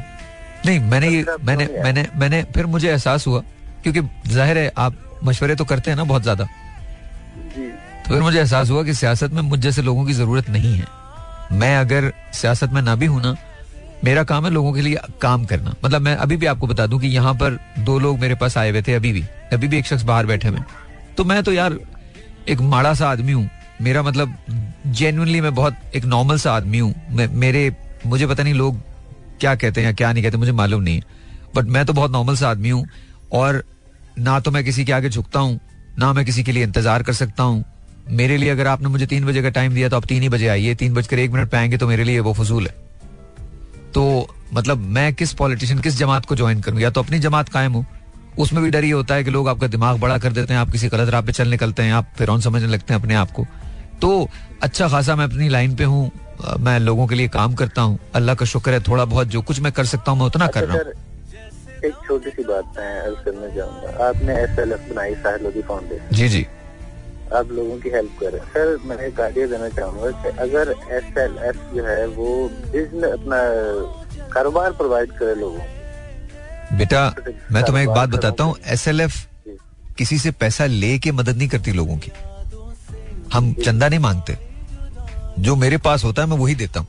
A: नहीं मैंने ये मैंने मैंने मैंने फिर मुझे एहसास हुआ क्योंकि ज़ाहिर है आप मशवरे तो करते हैं ना बहुत ज़्यादा। तो फिर मुझे एहसास हुआ कि सियासत में मुझ जैसे लोगों की ज़रूरत नहीं है। मैं अगर सियासत में ना भी हूँ ना मेरा काम है लोगों के लिए काम करना। मतलब मैं अभी भी आपको बता दूँ कि यहाँ पर दो लोग मेरे पास आए हुए थे अभी भी। अभी भी एक शख्स बाहर बैठे हुए तो मैं तो यार एक माड़ा सा आदमी हूँ। मेरा मतलब जेनुअनली मैं बहुत एक नॉर्मल सा आदमी हूँ। मेरे, मुझे पता नहीं लोग क्या कहते हैं क्या नहीं कहते, मुझे मालूम नहीं है। बट मैं तो बहुत नॉर्मल सा आदमी हूँ और ना तो मैं किसी के आगे झुकता हूँ, ना मैं किसी के लिए इंतज़ार कर सकता हूँ। मेरे लिए अगर आपने मुझे तीन बजे का टाइम दिया तो आप तीन ही बजे आइए। तीन बजकर एक मिनट पे आएँगे तो मेरे लिए वो फजूल है। तो मतलब मैं किस पॉलिटिशियन किस जमात को ज्वाइन करूँ? या तो अपनी जमात कायम हूँ। उसमें भी डर ये होता है कि लोग आपका दिमाग बड़ा कर देते हैं आप किसी गलत राह पे चल निकलते हैं आप फिर समझने लगते हैं अपने आप को। तो अच्छा खासा मैं अपनी लाइन पे हूँ मैं लोगों के लिए काम करता हूँ। अल्लाह का शुक्र है थोड़ा बहुत जो कुछ मैं कर सकता हूँ मैं उतना कर रहा
B: हूँ। एक छोटी सी बात मैं अर्ज़ करना चाहूँगा। आपने एस एल एफ़ बनाई साहिल फाउंडेशन
A: जी जी।
B: आप लोगों की हेल्प करें। सर मैं एक आइडिया देना चाहूँगा कि अगर एस एल एफ़ जो है वो बिज़नेस अपना कारोबार प्रोवाइड करे लोगों
A: बेटा मैं तुम्हें एक बात बताता हूँ एस एल एफ़ किसी से पैसा लेके मदद नहीं करती लोगों की। हम चंदा नहीं मांगते। जो मेरे पास होता है मैं वही देता हूँ।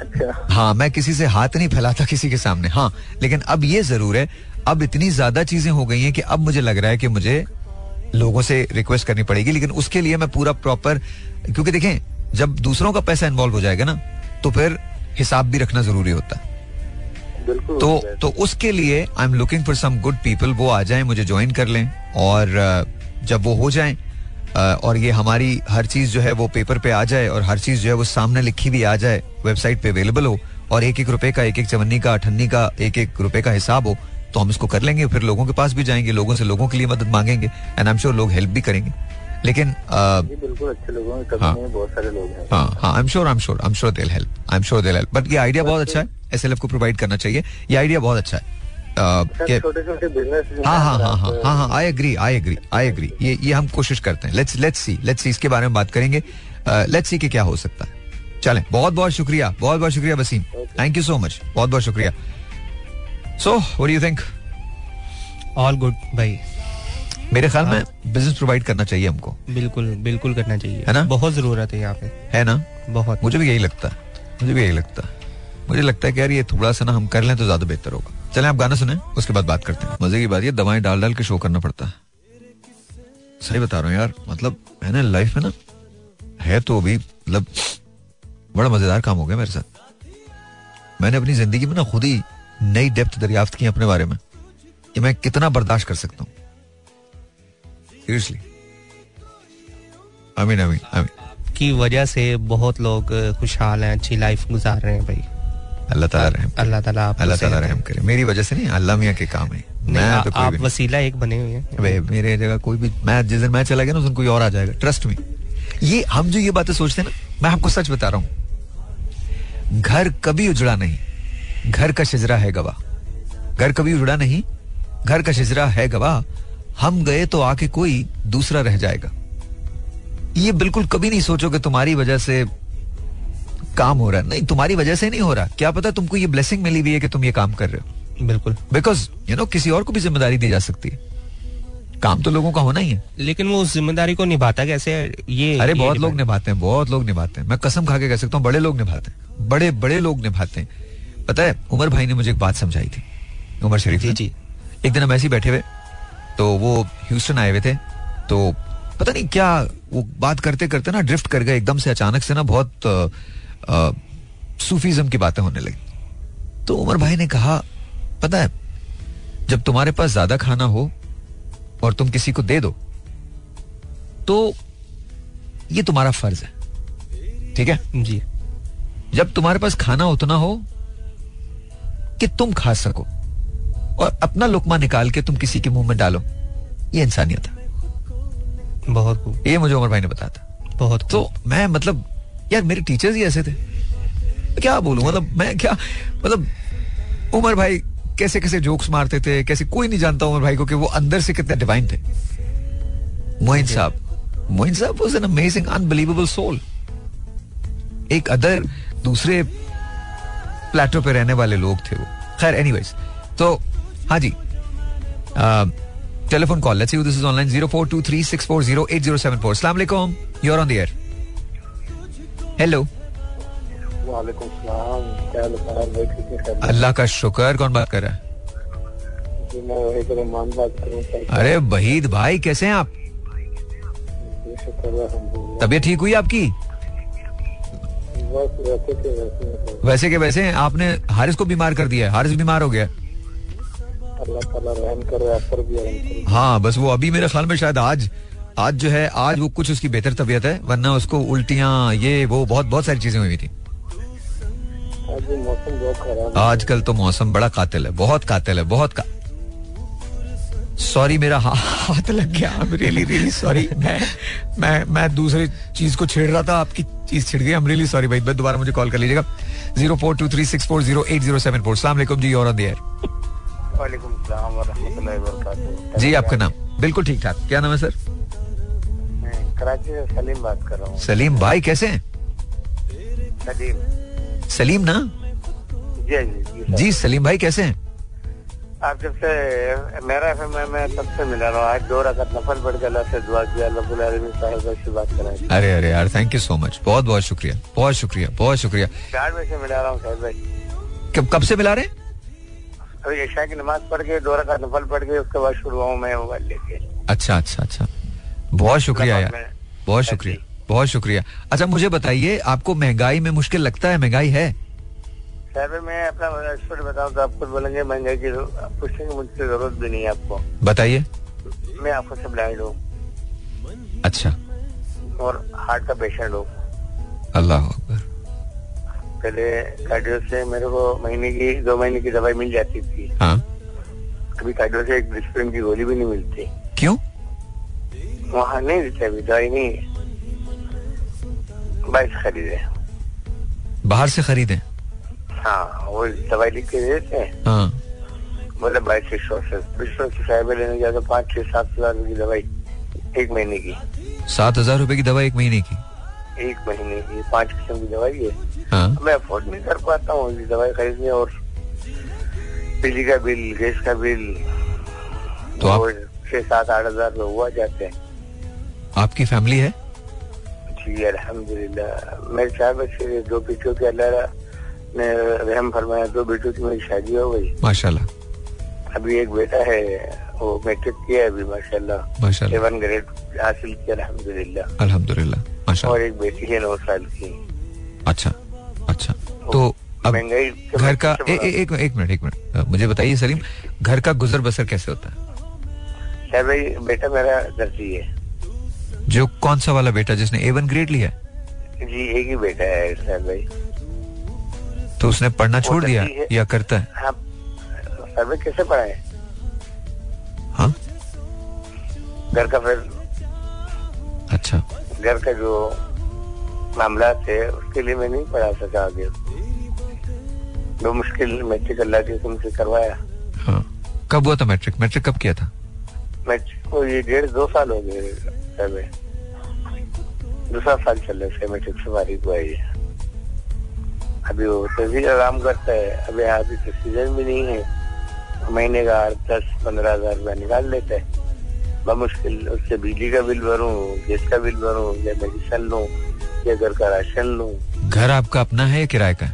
A: अच्छा। हाँ मैं किसी से हाथ नहीं फैलाता किसी के सामने। हाँ लेकिन अब ये ज़रूर है अब इतनी ज़्यादा चीज़ें हो गई हैं कि अब मुझे लग रहा है कि मुझे लोगों से रिक्वेस्ट करनी पड़ेगी लेकिन उसके लिए मैं पूरा प्रॉपर क्योंकि देखें जब दूसरों का पैसा इन्वॉल्व हो जाएगा ना तो फिर हिसाब भी रखना ज़रूरी होता है। तो तो उसके लिए I am looking for some good people वो आ जाएँ मुझे ज्वाइन कर लें और जब वो हो जाएँ और ये हमारी हर चीज़ जो है वो पेपर पे आ जाए और हर चीज़ जो है वो सामने लिखी भी आ जाए वेबसाइट पे अवेलेबल हो और एक एक रुपए का एक एक चवन्नी का अठन्नी का एक एक रुपए का हिसाब हो तो हम इसको कर लेंगे फिर लोगों के पास भी जाएँगे लोगों से लोगों के लिए मदद मांगेंगे एंड आई एम श्योर लोग हेल्प भी करेंगे। लेकिन
B: बिल्कुल अच्छे लोग बहुत सारे लोग
A: I am sure I am sure I am sure they'll help I am sure they'll help but ये आइडिया बहुत अच्छा है एसएलएफ को प्रोवाइड करना चाहिए। ये आइडिया बहुत अच्छा है। हाँ। हाँ हाँ हाँ हाँ हाँ I agree I agree I agree ये ये हम कोशिश करते हैं। Let's let's see let's see इसके बारे में बात करेंगे। लेट्स सी कि क्या हो सकता है। चलें बहुत बहुत शुक्रिया बहुत बहुत शुक्रिया Waseem. Thank you so much बहुत बहुत शुक्रिया। So what do you think
E: all good भाई
A: मेरे ख्याल में बिज़नेस हाँ। प्रोवाइड करना चाहिए हमको।
E: बिल्कुल बिल्कुल करना चाहिए।
A: है ना?
E: बहुत ज़रूरत है यहाँ पे।
A: है ना?
E: बहुत।
A: मुझे भी यही लगता है। मुझे भी यही लगता है। मुझे लगता है कि यार ये थोड़ा सा ना हम कर लें तो ज़्यादा बेहतर होगा। चलें आप गाना सुने उसके बाद बात करते हैं। मज़े की बात ये दवाएँ डाल डाल के शो करना पड़ता है। सही बता रहा हूँ यार मतलब मैंने लाइफ में ना है तो अभी मतलब बड़ा मज़ेदार काम हो गया मेरे साथ। मैंने अपनी ज़िंदगी में ना खुद ही नई डेप्थ दरियाफ्त की अपने बारे में कि मैं कितना बर्दाश्त कर सकता हूँ। Seriously I mean I mean I mean
E: की वजह से बहुत लोग खुशहाल हैं अच्छी लाइफ गुजार रहे हैं भाई।
A: अल्लाह ताला रहम
E: अल्लाह ताला आप
A: अल्लाह ताला रहम करे। मेरी वजह से नहीं अल्लाह मियाँ के काम है।
E: मैं तो आप वसीला एक बने हुए हैं।
A: मेरे जगह कोई भी मैं जिस दिन मैं चला गया ना उस दिन कोई और आ जाएगा। ट्रस्ट में ये हम जो ये बातें सोचते हैं ना मैं आपको सच बता रहा हूँ। घर कभी उजड़ा नहीं। घर का शिजरा है गवाह। घर कभी उजड़ा नहीं घर का शिजरा है गवाह। हम गए तो आके कोई दूसरा रह जाएगा। ये बिल्कुल कभी नहीं सोचो कि तुम्हारी वजह से काम हो रहा है। नहीं तुम्हारी वजह से नहीं हो रहा। क्या पता तुमको ये ब्लेसिंग मिली हुई है कि तुम ये काम कर रहे हो।
E: बिल्कुल।
A: बिकॉज़ यू नो किसी और को भी ज़िम्मेदारी दी जा सकती है। काम तो लोगों का होना ही है।
E: लेकिन वो उस ज़िम्मेदारी को निभाता कैसे? ये
A: अरे ये बहुत लोग निभाते हैं बहुत लोग निभाते हैं। मैं कसम खा के कह सकता हूँ बड़े लोग निभाते हैं। बड़े बड़े लोग निभाते हैं। पता है उमर भाई ने मुझे एक बात समझाई थी उमर शरीफ जी जी। एक दिन हम ऐसे ही बैठे हुए तो वो ह्यूस्टन आए हुए थे तो पता नहीं क्या वो बात करते करते ना ड्रिफ्ट कर गए एकदम से अचानक से ना बहुत सूफीज्म की बातें होने लगी। तो उमर भाई ने कहा पता है जब तुम्हारे पास ज़्यादा खाना हो और तुम किसी को दे दो तो ये तुम्हारा फ़र्ज़ है। ठीक है?
E: जी।
A: जब तुम्हारे पास खाना उतना हो कि तुम खा सको और अपना लुकमा निकाल के तुम किसी के मुँह में डालो। ये इंसानियत है।
E: बहुत
A: ये मुझे उमर भाई ने बताया था।
E: बहुत
A: तो मैं मतलब यार मेरे टीचर्स ही ऐसे थे। क्या बोलूँ? मतलब मैं क्या मतलब उमर भाई कैसे कैसे जोक्स मारते थे कैसे कोई नहीं जानता उमर भाई को कि वो अंदर से कितने डिवाइन थे। मोइन साहब मोइन साहब was an amazing unbelievable soul एक अदर दूसरे प्लेटो पे रहने वाले लोग थे वो। खैर एनीवेज तो हाँ जी telephone call let's see this is online 0423640807 अस्सलाम वालेकुम you are on the air hello अल्लाह का शुक्र कौन बात कर रहा है? अरे वहीद भाई कैसे हैं आप? तबीयत ठीक हुई आपकी? वैसे के वैसे आपने हारिस को बीमार कर दिया है। हारिस बीमार हो गया। हाँ बस वो अभी मेरे ख्याल में शायद आज आज जो है आज वो कुछ उसकी बेहतर तबीयत है वरना उसको उल्टियाँ ये वो बहुत बहुत सारी चीज़ें हुई थी। आजकल तो मौसम बड़ा कातिल है बहुत कातिल है बहुत का सॉरी मेरा हाथ लग गया। रियली रियली सॉरी मैं मैं मैं दूसरी चीज़ को छेड़ रहा था। आपकी चीज़ छिड़ गई। हम रियली सॉरी भाई। दोबारा मुझे कॉल कर लीजिएगा। Zero four two three six four zero eight zero seven four सलाम जी और द जी आपका नाम? बिल्कुल ठीक ठाक। क्या नाम है सर?
F: कराची से सलीम बात कर रहा हूँ।
A: सलीम भाई कैसे हैं?
F: सलीम।
A: सलीम ना?
F: जी जी
A: जी सलीम भाई कैसे हैं?
F: आप जब से मेरा एफ़ मैं तब से मिला रहा हूँ आज दो रकत नफल पढ़ के अल्लाह से दुआ किया अल्लाह से बात कराई
A: अरे अरे यार थैंक यू सो मच बहुत बहुत शुक्रिया बहुत शुक्रिया बहुत शुक्रिया।
F: चार बजे से मिला रहा हूँ साहब भाई।
A: कब कब से मिला रहे?
F: अभी ईशा की नमाज़ पढ़ के दो रकत नफल पढ़ के उसके बाद शुरू हुआ मैं मोबाइल लेके।
A: अच्छा अच्छा अच्छा। बहुत शुक्रिया यार। बहुत शुक्रिया बहुत शुक्रिया। अच्छा मुझे बताइए आपको महँगाई में मुश्किल लगता है? महँगाई है?
F: सर मैं अपना एक्सपर्ट बताऊँ तो आप खुद बोलेंगे महँगाई की पूछने की मुझसे ज़रूरत भी नहीं है आपको।
A: बताइए।
F: मैं आपको से ब्लाइंड हूँ।
A: अच्छा।
F: और हार्ट का पेशेंट हूँ।
A: अल्लाह
F: पहले कार्डियो से मेरे को महीने की दो महीने की दवाई मिल जाती थी।
A: हाँ।
F: अभी कार्डियो से एक डिस्प्रिन की गोली भी नहीं मिलती।
A: क्यों?
F: वहाँ नहीं देते अभी दवाई नहीं बाहर से खरीदे।
A: बाहर से खरीदे?
F: हाँ वो दवाई लिख के देते हैं।
A: हाँ।
F: बोले बाईस सौ से साहब लेने जाए तो पाँच छह सात हज़ार की दवाई एक महीने की।
A: सात हज़ार रूपए की दवाई एक महीने की?
F: एक महीने की पाँच किस्म की दवाई है।
A: हाँ।
F: मैं अफोर्ड नहीं कर पाता हूँ दवाई खरीदने और बिजली का बिल गैस का बिल
A: तो आप
F: छह सात आठ हज़ार तो हुआ जाते हैं।
A: आपकी फैमिली है?
F: जी अलहमदुल्ला मेरे चार बच्चे दो बेटियों के अल्लाह ने रहम फरमाया दो बेटियों की मेरी शादी हो गई।
A: माशाल्लाह।
F: अभी एक बेटा है वो मैट्रिक किया है अभी माशाल्लाह।
A: माशाल्लाह।
F: सेवन ग्रेड हासिल किया अल्हम्दुलिल्लाह।
A: अल्हम्दुलिल्लाह माशाल्लाह।
F: और एक बेटी है नौ साल की।
A: अच्छा अच्छा। तो अब घर का ए, ए, एक एक मिनट एक मिनट। मुझे बताइए सलीम घर का गुजर बसर कैसे होता है?
F: शायद भाई बेटा मेरा दर्जी है
A: जो कौन सा वाला बेटा जिसने ए वन ग्रेड लिया
F: जी एक ही बेटा है शायद भाई।
A: तो उसने पढ़ना छोड़ दिया या करता है?
F: हाँ। सर कैसे पढ़ाए?
A: हाँ?
F: घर का फिर
A: अच्छा।
F: घर का जो मामला थे उसके लिए मैं नहीं पढ़ा सका आगे। दो मुश्किल मैट्रिक अल्लाह के तुमसे करवाया।
A: हाँ। कब हुआ था मैट्रिक? मैट्रिक कब किया था?
F: मैट्रिक को ये डेढ़ दो साल हो गए दूसरा साल चल रहे है मैट्रिक से बारी आई अभी वो तहसील आराम करता है। अभी अभी तो सीज़न भी नहीं है। महीने का दस पंद्रह हज़ार रुपया निकाल लेते हैं। मुश्किल उससे बिजली का बिल भरूँ गैस का बिल भरूँ या मेडिसन लूँ या घर का राशन लूँ।
A: घर आपका अपना है या किराए का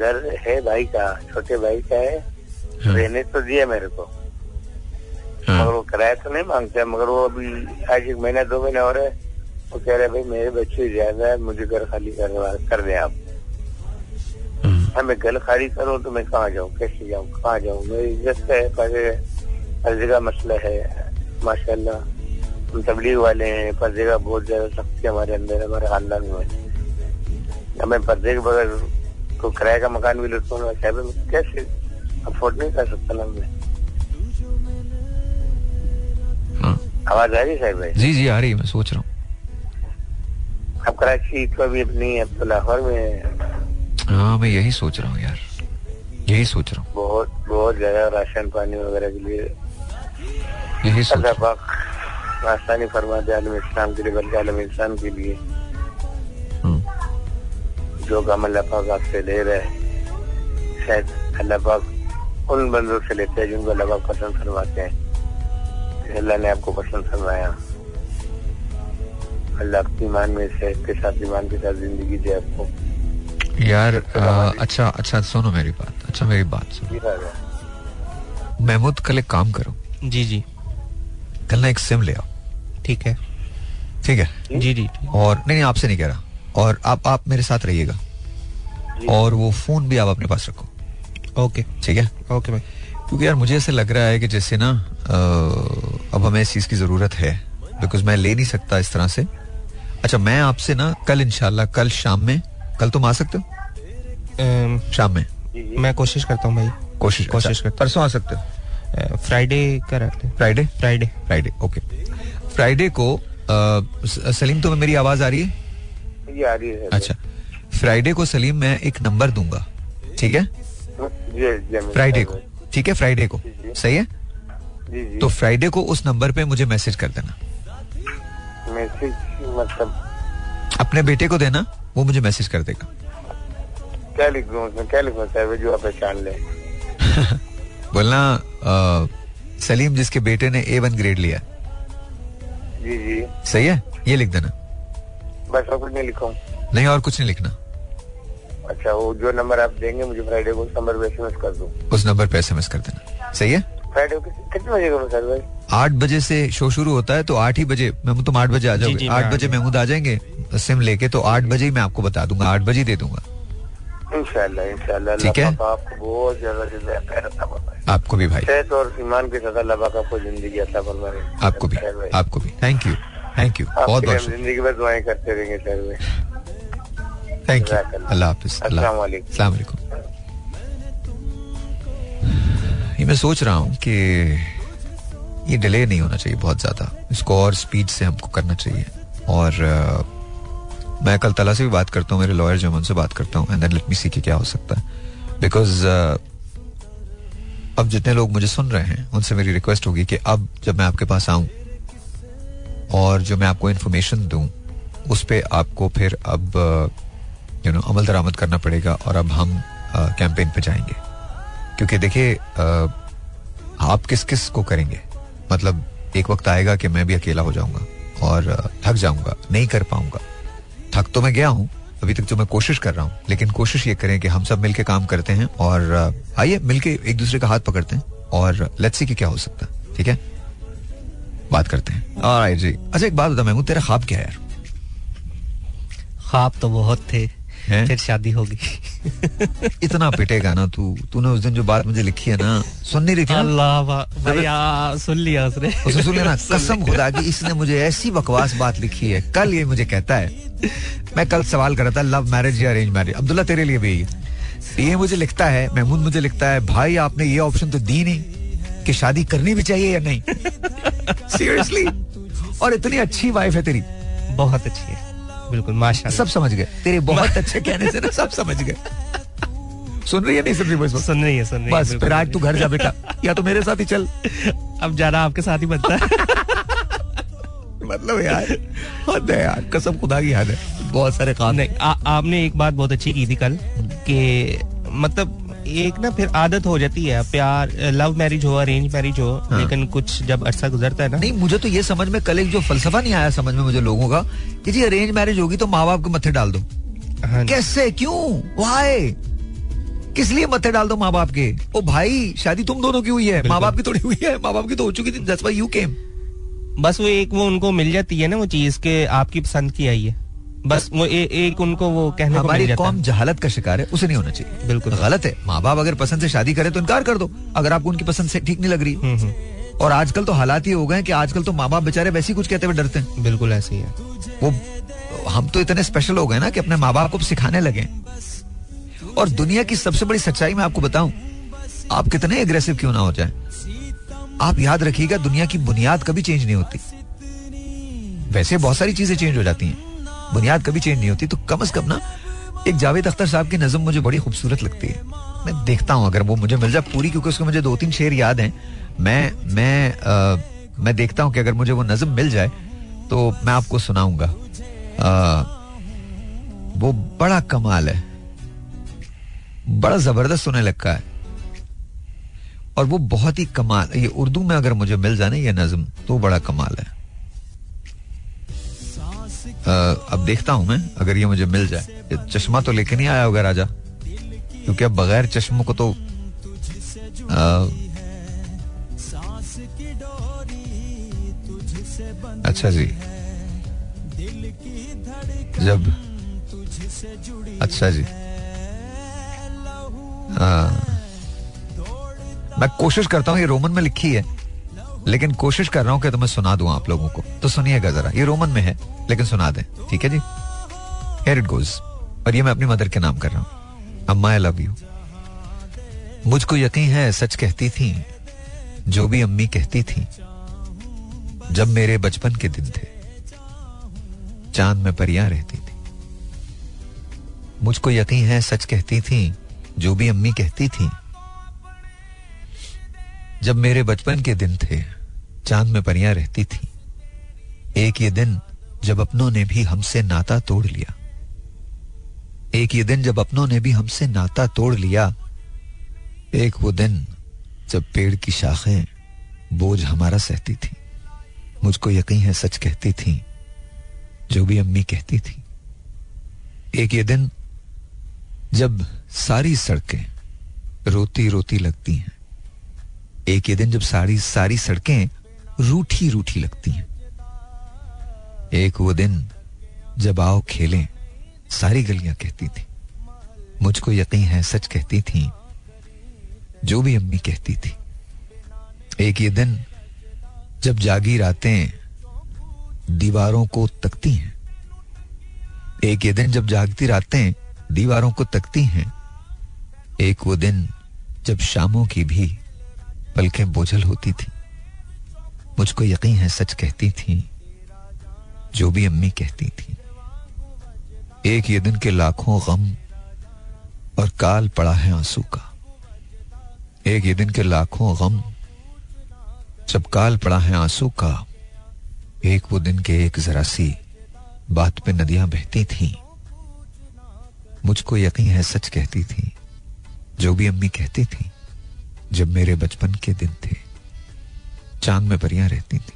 F: घर है भाई का छोटे भाई का है। हाँ। रहने तो दिया मेरे को। हाँ। मगर वो किराया तो नहीं मांगते मगर वो अभी आज एक महीना दो महीने हो है। वो कह रहे भाई मेरे बच्चे ज़्यादा है मुझे घर खाली कर कर दे आप। हाँ मैं घर खाली करूँ तो मैं कहाँ जाऊँ? कैसे जाऊँ? कहाँ जाऊँ? मेरी इज़्ज़त है पर्दे का मसला है माशाल्लाह। हम तबलीग वाले हैं पर्दे का बहुत ज़्यादा सख्ती हमारे अंदर हमारे खानदान में। हमें पर्दे के बगैर को किराए का मकान भी लुटूँगा कैसे? अफोर्ड नहीं कर सकता ना मैं। हाँ। आवाज़ आ रही साहब भाई?
A: जी जी आ रही है मैं सोच रहा हूँ।
F: अब कराची तो अभी अपनी अब तो लाहौर में
A: हाँ मैं यही सोच रहा हूँ यार। यही सोच रहा हूँ।
F: बहुत बहुत ज़्यादा राशन पानी वगैरह के लिए
A: यही सोच
F: आसानी फरमा दे आलम इस्लाम के लिए बल्कि आलम इंसान के लिए। हम्म। जो काम अल्लाह पाक आपसे ले रहे हैं शायद अल्लाह पाक उन बंदों से लेते हैं जिनको अल्लाह पाक पसंद फरमाते हैं। अल्लाह ने आपको पसंद फरमाया। अल्लाह आपकी ईमान में से के साथ ईमान के साथ ज़िंदगी दे आपको।
A: यार आ, अच्छा अच्छा सुनो मेरी बात अच्छा मेरी बात सुनो। महमूद कल एक काम करो।
E: जी जी।
A: कल ना एक सिम ले आओ।
E: ठीक है।
A: ठीक है?
E: जी। जी
A: और नहीं नहीं आपसे नहीं कह रहा। और आप आप मेरे साथ रहिएगा। और वो फ़ोन भी आप अपने पास रखो।
E: ओके।
A: ठीक है?
E: ओके भाई।
A: क्योंकि यार मुझे ऐसे लग रहा है कि जैसे ना अब हमें इस चीज़ की ज़रूरत है। बिकॉज़ मैं ले नहीं सकता इस तरह से। अच्छा मैं आपसे ना कल इनशाला कल शाम में कल तुम आ सकते हो? शाम में।
E: मैं कोशिश करता हूँ भाई।
A: कोशिश
E: कोशिश अच्छा, करता
A: परसों आ सकते हो?
E: फ्राइडे का रहते
A: Friday?
E: Friday.
A: Friday okay. Friday को सलीम तुम्हें मेरी आवाज़ आ रही है?
F: ये आ रही है
A: अच्छा। फ्राइडे को सलीम मैं एक नंबर दूँगा। ठीक है? फ्राइडे को। ठीक है फ्राइडे को। सही है? तो फ्राइडे को उस नंबर पे मुझे मैसेज कर देना।
F: मैसेज मतलब?
A: अपने बेटे को देना। वो मुझे मैसेज कर देगा।
F: क्या लिख उसमें? क्या लिखूं? सर जो आप पहचान ले।
A: बोलना सलीम जिसके बेटे ने ए वन ग्रेड लिया
F: जी जी।
A: सही है? ये लिख देना।
F: बस और कुछ नहीं लिखूं।
A: नहीं और कुछ नहीं लिखना।
F: अच्छा वो जो नंबर आप देंगे मुझे फ्राइडे को उस नंबर पे एसएमएस कर दूँ।
A: उस नंबर पे एसएमएस कर देना। सही है?
F: फ्राइडे को कितने बजे करूँ सर भाई?
A: आठ बजे से शो शुरू होता है तो आठ ही बजे महमूद तुम आठ बजे आ जाओगे। आठ बजे महमूद आ जाएँगे। सिम लेके तो आठ बजे ही मैं आपको बता दूँगा आठ बजे दे दूँगा।
F: इंशाल्लाह इंशाल्लाह
A: ठीक है?
F: आपको बहुत ज़्यादा
A: आपको भी भाई।
F: सेहत और ईमान के साथ अल्लाह पाक आपको ज़िंदगी फरमाए।
A: आपको भी आपको भी। थैंक यू थैंक यू बहुत बहुत
F: ज़िंदगी में दुआएँ करते रहेंगे सर
A: थैंक यू अल्लाह हाफिज। अस्सलाम वालेकुम। ये मैं सोच रहा हूँ कि ये डिले नहीं होना चाहिए बहुत ज़्यादा। इसको और स्पीड से हमको करना चाहिए। और मैं कल तला से भी बात करता हूँ मेरे लॉयर जो उनसे बात करता हूँ एंड लेट मी सी कि क्या हो सकता है। बिकॉज़ uh, अब जितने लोग मुझे सुन रहे हैं उनसे मेरी रिक्वेस्ट होगी कि अब जब मैं आपके पास आऊँ और जो मैं आपको इन्फॉर्मेशन दूँ उस पर आपको फिर अब यू नो अमल दरामद करना पड़ेगा और अब हम कैंपेन पे जाएँगे। क्योंकि देखिए आप किस किस को करेंगे? मतलब एक वक्त आएगा कि मैं भी अकेला हो जाऊँगा और थक जाऊँगा नहीं कर पाऊँगा। थक तो मैं गया हूँ अभी तक जो मैं कोशिश कर रहा हूँ लेकिन कोशिश ये करें कि हम सब मिलके काम करते हैं और आइए मिलके एक दूसरे का हाथ पकड़ते हैं और लेट्स सी कि क्या हो सकता है ठीक है? बात करते हैं। और जी। अच्छा एक बात बता मैं तेरा ख्वाब क्या है यार?
E: ख्वाब तो बहुत थे फिर शादी होगी
A: इतना पिटेगा ना तू। तूने उस दिन जो बात मुझे लिखी है ना सुन नहीं रही थी
E: अल्लाह सुन लिया उसने।
A: उसने सुन लिया ना कसम खुदा की इसने मुझे ऐसी बकवास बात लिखी है कल ये मुझे कहता है। मैं कल सवाल कर रहा था लव मैरिज या अरेंज मैरिज? अब्दुल्ला तेरे लिए भी ये मुझे लिखता है महमूद मुझे लिखता है भाई आपने ये ऑप्शन तो दी नहीं कि शादी करनी भी चाहिए या नहीं। सीरियसली और इतनी अच्छी वाइफ है तेरी।
E: बहुत अच्छी है। बिल्कुल माशा
A: सब समझ गए। तेरे बहुत अच्छे कहने से ना सब समझ गए। सुन रही है नहीं सुन रही बस
E: सुन रही है सुन रही
A: है बस फिर आज तू घर जा बेटा या तो मेरे साथ ही चल।
E: अब जाना आपके साथ ही बनता है।
A: मतलब यार हद है यार कसम खुदा की याद है। बहुत सारे काम।
E: नहीं आ, आपने एक बात बहुत अच्छी की थी कल कि मतलब एक ना फिर आदत हो जाती है प्यार लव मैरिज हो अरेंज मैरिज हो हाँ. लेकिन कुछ जब अरसा गुजरता है ना।
A: नहीं मुझे तो ये समझ में कल एक जो फलसफा नहीं आया समझ में मुझे लोगों कि जी अरेंज मैरिज होगी तो माँ बाप को मत्थे डाल दो। हाँ कैसे? क्यों? वाई किस लिए मत्थे डाल दो माँ बाप के? ओ भाई शादी तुम दोनों की हुई है। माँ बाप की थोड़ी हुई है। माँ बाप की तो हो चुकी थी। दस यू केम
E: बस वो एक वो उनको मिल जाती है ना वो चीज़ के आपकी पसंद की आई है। बस वो ए, एक उनको वो कहने
A: हमारी कौम जहालत का शिकार है। उसे नहीं होना चाहिए। बिल्कुल। गलत है। माँ बाप अगर पसंद से शादी करे तो इनकार कर दो। अगर आपको उनकी पसंद से ठीक नहीं लग रही। हम्म, हम्म। और आजकल तो हालात ही हो गए कि आजकल तो माँ बाप बेचारे वैसे ही कुछ कहते हुए डरते हैं।
E: बिल्कुल ऐसे ही है।
A: वो हम तो इतने स्पेशल हो गए ना कि अपने माँ बाप को सिखाने लगे और दुनिया की सबसे बड़ी सच्चाई मैं आपको बताऊँ आप कितने एग्रेसिव क्यों ना हो जाए? आप याद रखिएगा दुनिया की बुनियाद कभी चेंज नहीं होती। वैसे बहुत सारी चीज़ें चेंज हो जाती हैं। बुनियाद कभी चेंज नहीं होती तो कम से कम ना एक जावेद अख्तर साहब की नजम मुझे बड़ी खूबसूरत लगती है। मैं देखता हूँ अगर वो मुझे मिल जाए पूरी क्योंकि उसके मुझे दो तीन शेर याद हैं। मैं मैं आ, मैं देखता हूँ कि अगर मुझे वो नजम मिल जाए तो मैं आपको सुनाऊँगा। वो बड़ा कमाल है। बड़ा ज़बरदस्त सुनने लगता है। और वो बहुत ही कमाल ये उर्दू में अगर मुझे मिल जाए ना ये नज्म तो बड़ा कमाल है। आ, अब देखता हूँ मैं अगर ये मुझे मिल जाए। चश्मा तो लेके नहीं आया होगा राजा क्योंकि अब बगैर चश्मों को तो आ, अच्छा जी। जब अच्छा जी। आ, मैं कोशिश करता हूँ ये रोमन में लिखी है लेकिन कोशिश कर रहा हूँ कि तुम्हें सुना दूँ आप लोगों को। तो सुनिएगा जरा। ये रोमन में है लेकिन सुना दें। ठीक है जी? हेयर इट गोज और ये मैं अपनी मदर के नाम कर रहा हूँ। अम्मा आई लव यू मुझको यकीन है सच कहती थी जो भी अम्मी कहती थी जब मेरे बचपन के दिन थे, चाँद में परियाँ रहती थी। मुझको यकीन है, सच कहती थी, जो भी अम्मी कहती थी, जब मेरे बचपन के दिन थे, चाँद में परियाँ रहती थी। एक ये दिन जब अपनों ने भी हमसे नाता तोड़ लिया। एक ये दिन जब अपनों ने भी हमसे नाता तोड़ लिया। एक वो दिन जब पेड़ की शाखें बोझ हमारा सहती थी। मुझको यकीन है सच कहती थी, जो भी अम्मी कहती थी। एक ये दिन, जब सारी सड़कें रोती रोती लगती हैं, एक ये दिन जब सारी सारी सड़कें रूठी रूठी लगती हैं। एक वो दिन, जब आओ खेलें, सारी गलियाँ कहती थी। मुझको यकीन है सच कहती थी, जो भी अम्मी कहती थी। एक ये दिन जब जागी रातें दीवारों को तकती हैं। एक ये दिन जब जागती रातें दीवारों को तकती हैं। एक वो दिन जब शामों की भी पलकें बोझल होती थी। मुझको यकीन है सच कहती थी, जो भी अम्मी कहती थी। एक ये दिन के लाखों गम और काल पड़ा है आँसू का। एक ये दिन के लाखों गम जब काल पड़ा है आँसू का, एक वो दिन के एक जरा सी बात पे नदियाँ बहती थी। मुझको यकीन है सच कहती थी, जो भी अम्मी कहती थी, जब मेरे बचपन के दिन थे। चाँद में परियाँ रहती थी।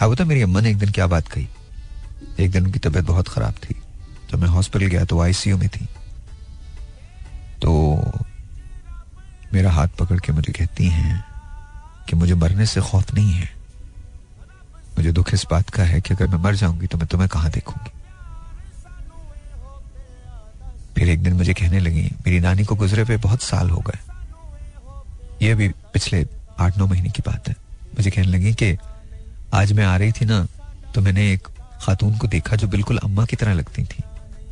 A: अब तो मेरी अम्मा ने एक दिन क्या बात कही? एक दिन उनकी तबीयत बहुत खराब थी। जब मैं हॉस्पिटल गया तो आईसीयू में थी। तो मेरा हाथ पकड़ के मुझे कहती हैं कि मुझे मरने से खौफ नहीं है। मुझे दुख इस बात का है कि अगर मैं मर जाऊँगी तो मैं तुम्हें कहाँ देखूँगी? फिर एक दिन मुझे कहने लगी, मेरी नानी को गुजरे पे बहुत साल हो गए। ये भी पिछले आठ नौ महीने की बात है। मुझे कहने लगी कि आज मैं आ रही थी ना तो मैंने एक खातून को देखा जो बिल्कुल अम्मा की तरह लगती थी।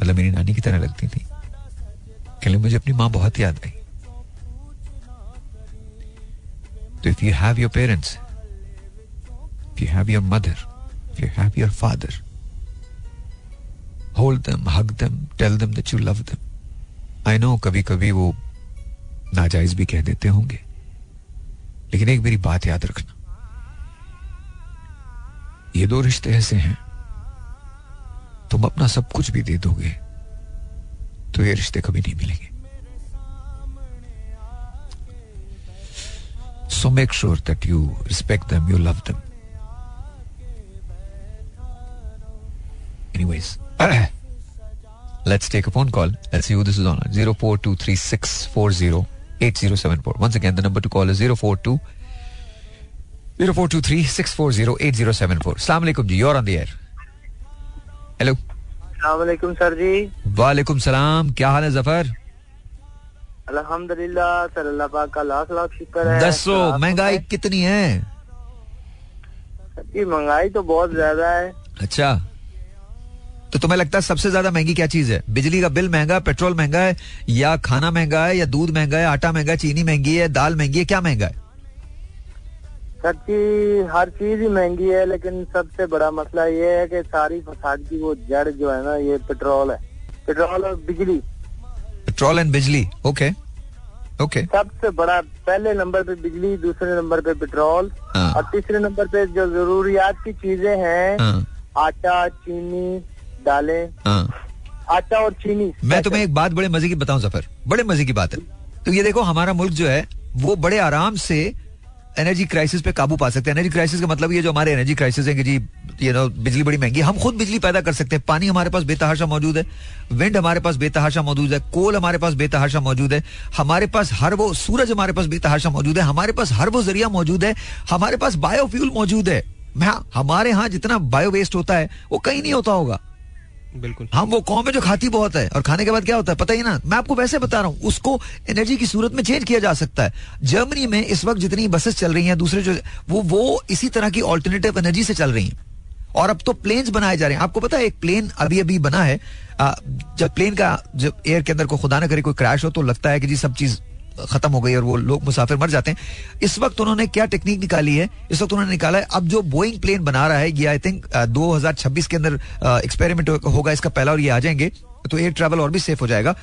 A: मतलब मेरी नानी की तरह लगती थी। कहने मुझे अपनी माँ बहुत याद आई। तो if you have your parents if you have your mother if you have your father hold them hug them tell them that you love them I know कभी कभी वो नाजायज भी कह देते होंगे। लेकिन एक मेरी बात याद रखना। ये दो रिश्ते ऐसे हैं। तुम अपना सब कुछ भी दे दोगे तो ये रिश्ते कभी नहीं मिलेंगे। So make sure that you respect them, you love them. Anyways, let's take a phone call. Let's see who this is on. 0423640807. Once again, the number to call is 042 0423 640 8074. Assalamu alaikum ji, you're on the air. Hello.
B: Assalamualaikum sir ji.
A: वालेकुम सलाम क्या हाल है जफर
B: अल्हम्दुलिल्लाह सर अल्लाह पाक का लाख लाख शुक्र है।
A: दसो महँगाई कितनी है?
B: जी महँगाई तो बहुत ज़्यादा है।
A: अच्छा। तो तुम्हें लगता है सबसे ज़्यादा महँगी क्या चीज़ है? बिजली का बिल महँगा पेट्रोल महँगा है या खाना महँगा है या दूध महँगा है आटा महँगा है चीनी महँगी है दाल महँगी है क्या महँगा है?
B: सच्ची हर चीज़ ही महँगी है लेकिन सबसे बड़ा मसला ये है कि सारी फसाद की वो जड़ जो है ना ये पेट्रोल है। पेट्रोल और बिजली।
A: पेट्रोल एंड बिजली ओके ओके
B: सबसे बड़ा पहले नंबर पे बिजली दूसरे नंबर पे पेट्रोल
A: हाँ।
B: और तीसरे नंबर पे जो जरूरियात की चीज़ें हैं
A: हाँ,
B: आटा चीनी दालें।
A: हाँ।
B: आटा और चीनी।
A: मैं तुम्हें एक बात बड़े मज़े की बताऊँ सफ़र बड़े मज़े की बात है। तो ये देखो हमारा मुल्क जो है वो बड़े आराम से एनर्जी क्राइसिस पे काबू पा सकते हैं। एनर्जी क्राइसिस का मतलब ये जो हमारे एनर्जी क्राइसिस है कि जी ये नो बिजली बड़ी महँगी हम खुद बिजली पैदा कर सकते हैं। पानी हमारे पास बेतहाशा मौजूद है विंड हमारे पास बेतहाशा मौजूद है कोल हमारे पास बेतहाशा मौजूद है, हमारे पास हर वो सूरज हमारे पास बेतहाशा मौजूद है, हमारे पास हर वो ज़रिया मौजूद है, हमारे पास बायोफ्यूल मौजूद है। हमारे यहाँ जितना बायो वेस्ट होता है, वो कहीं नहीं होता होगा।
E: बिल्कुल।
A: हम वो कौम है जो खाती बहुत है, और खाने के बाद क्या होता है, पता ही ना। मैं आपको वैसे बता रहा हूँ, उसको एनर्जी की सूरत में चेंज किया जा सकता है। जर्मनी में इस वक्त जितनी बसेस चल रही हैं, दूसरे जो, वो वो इसी तरह की ऑल्टरनेटिव एनर्जी से चल रही हैं। और अब तो प्लेन बनाए जा रहे हैं। आपको पता है, एक प्लेन अभी अभी बना है। जब प्लेन का, जब एयर के अंदर को खुदा ना करे कोई क्रैश हो तो लगता है कि जी सब चीज़ खत्म हो गई और वो लोग मुसाफिर मर जाते हैं। इस वक्त उन्होंने क्या टेक्निक निकाली है? इस वक्त उन्होंने निकाला है। अब जो बोइंग प्लेन बना रहा है, ये आई थिंक 2026 के अंदर एक्सपेरिमेंट होगा इसका, पहला और ये आ जाएँगे तो एयर ट्रैवल और भी सेफ़ हो जाएगा।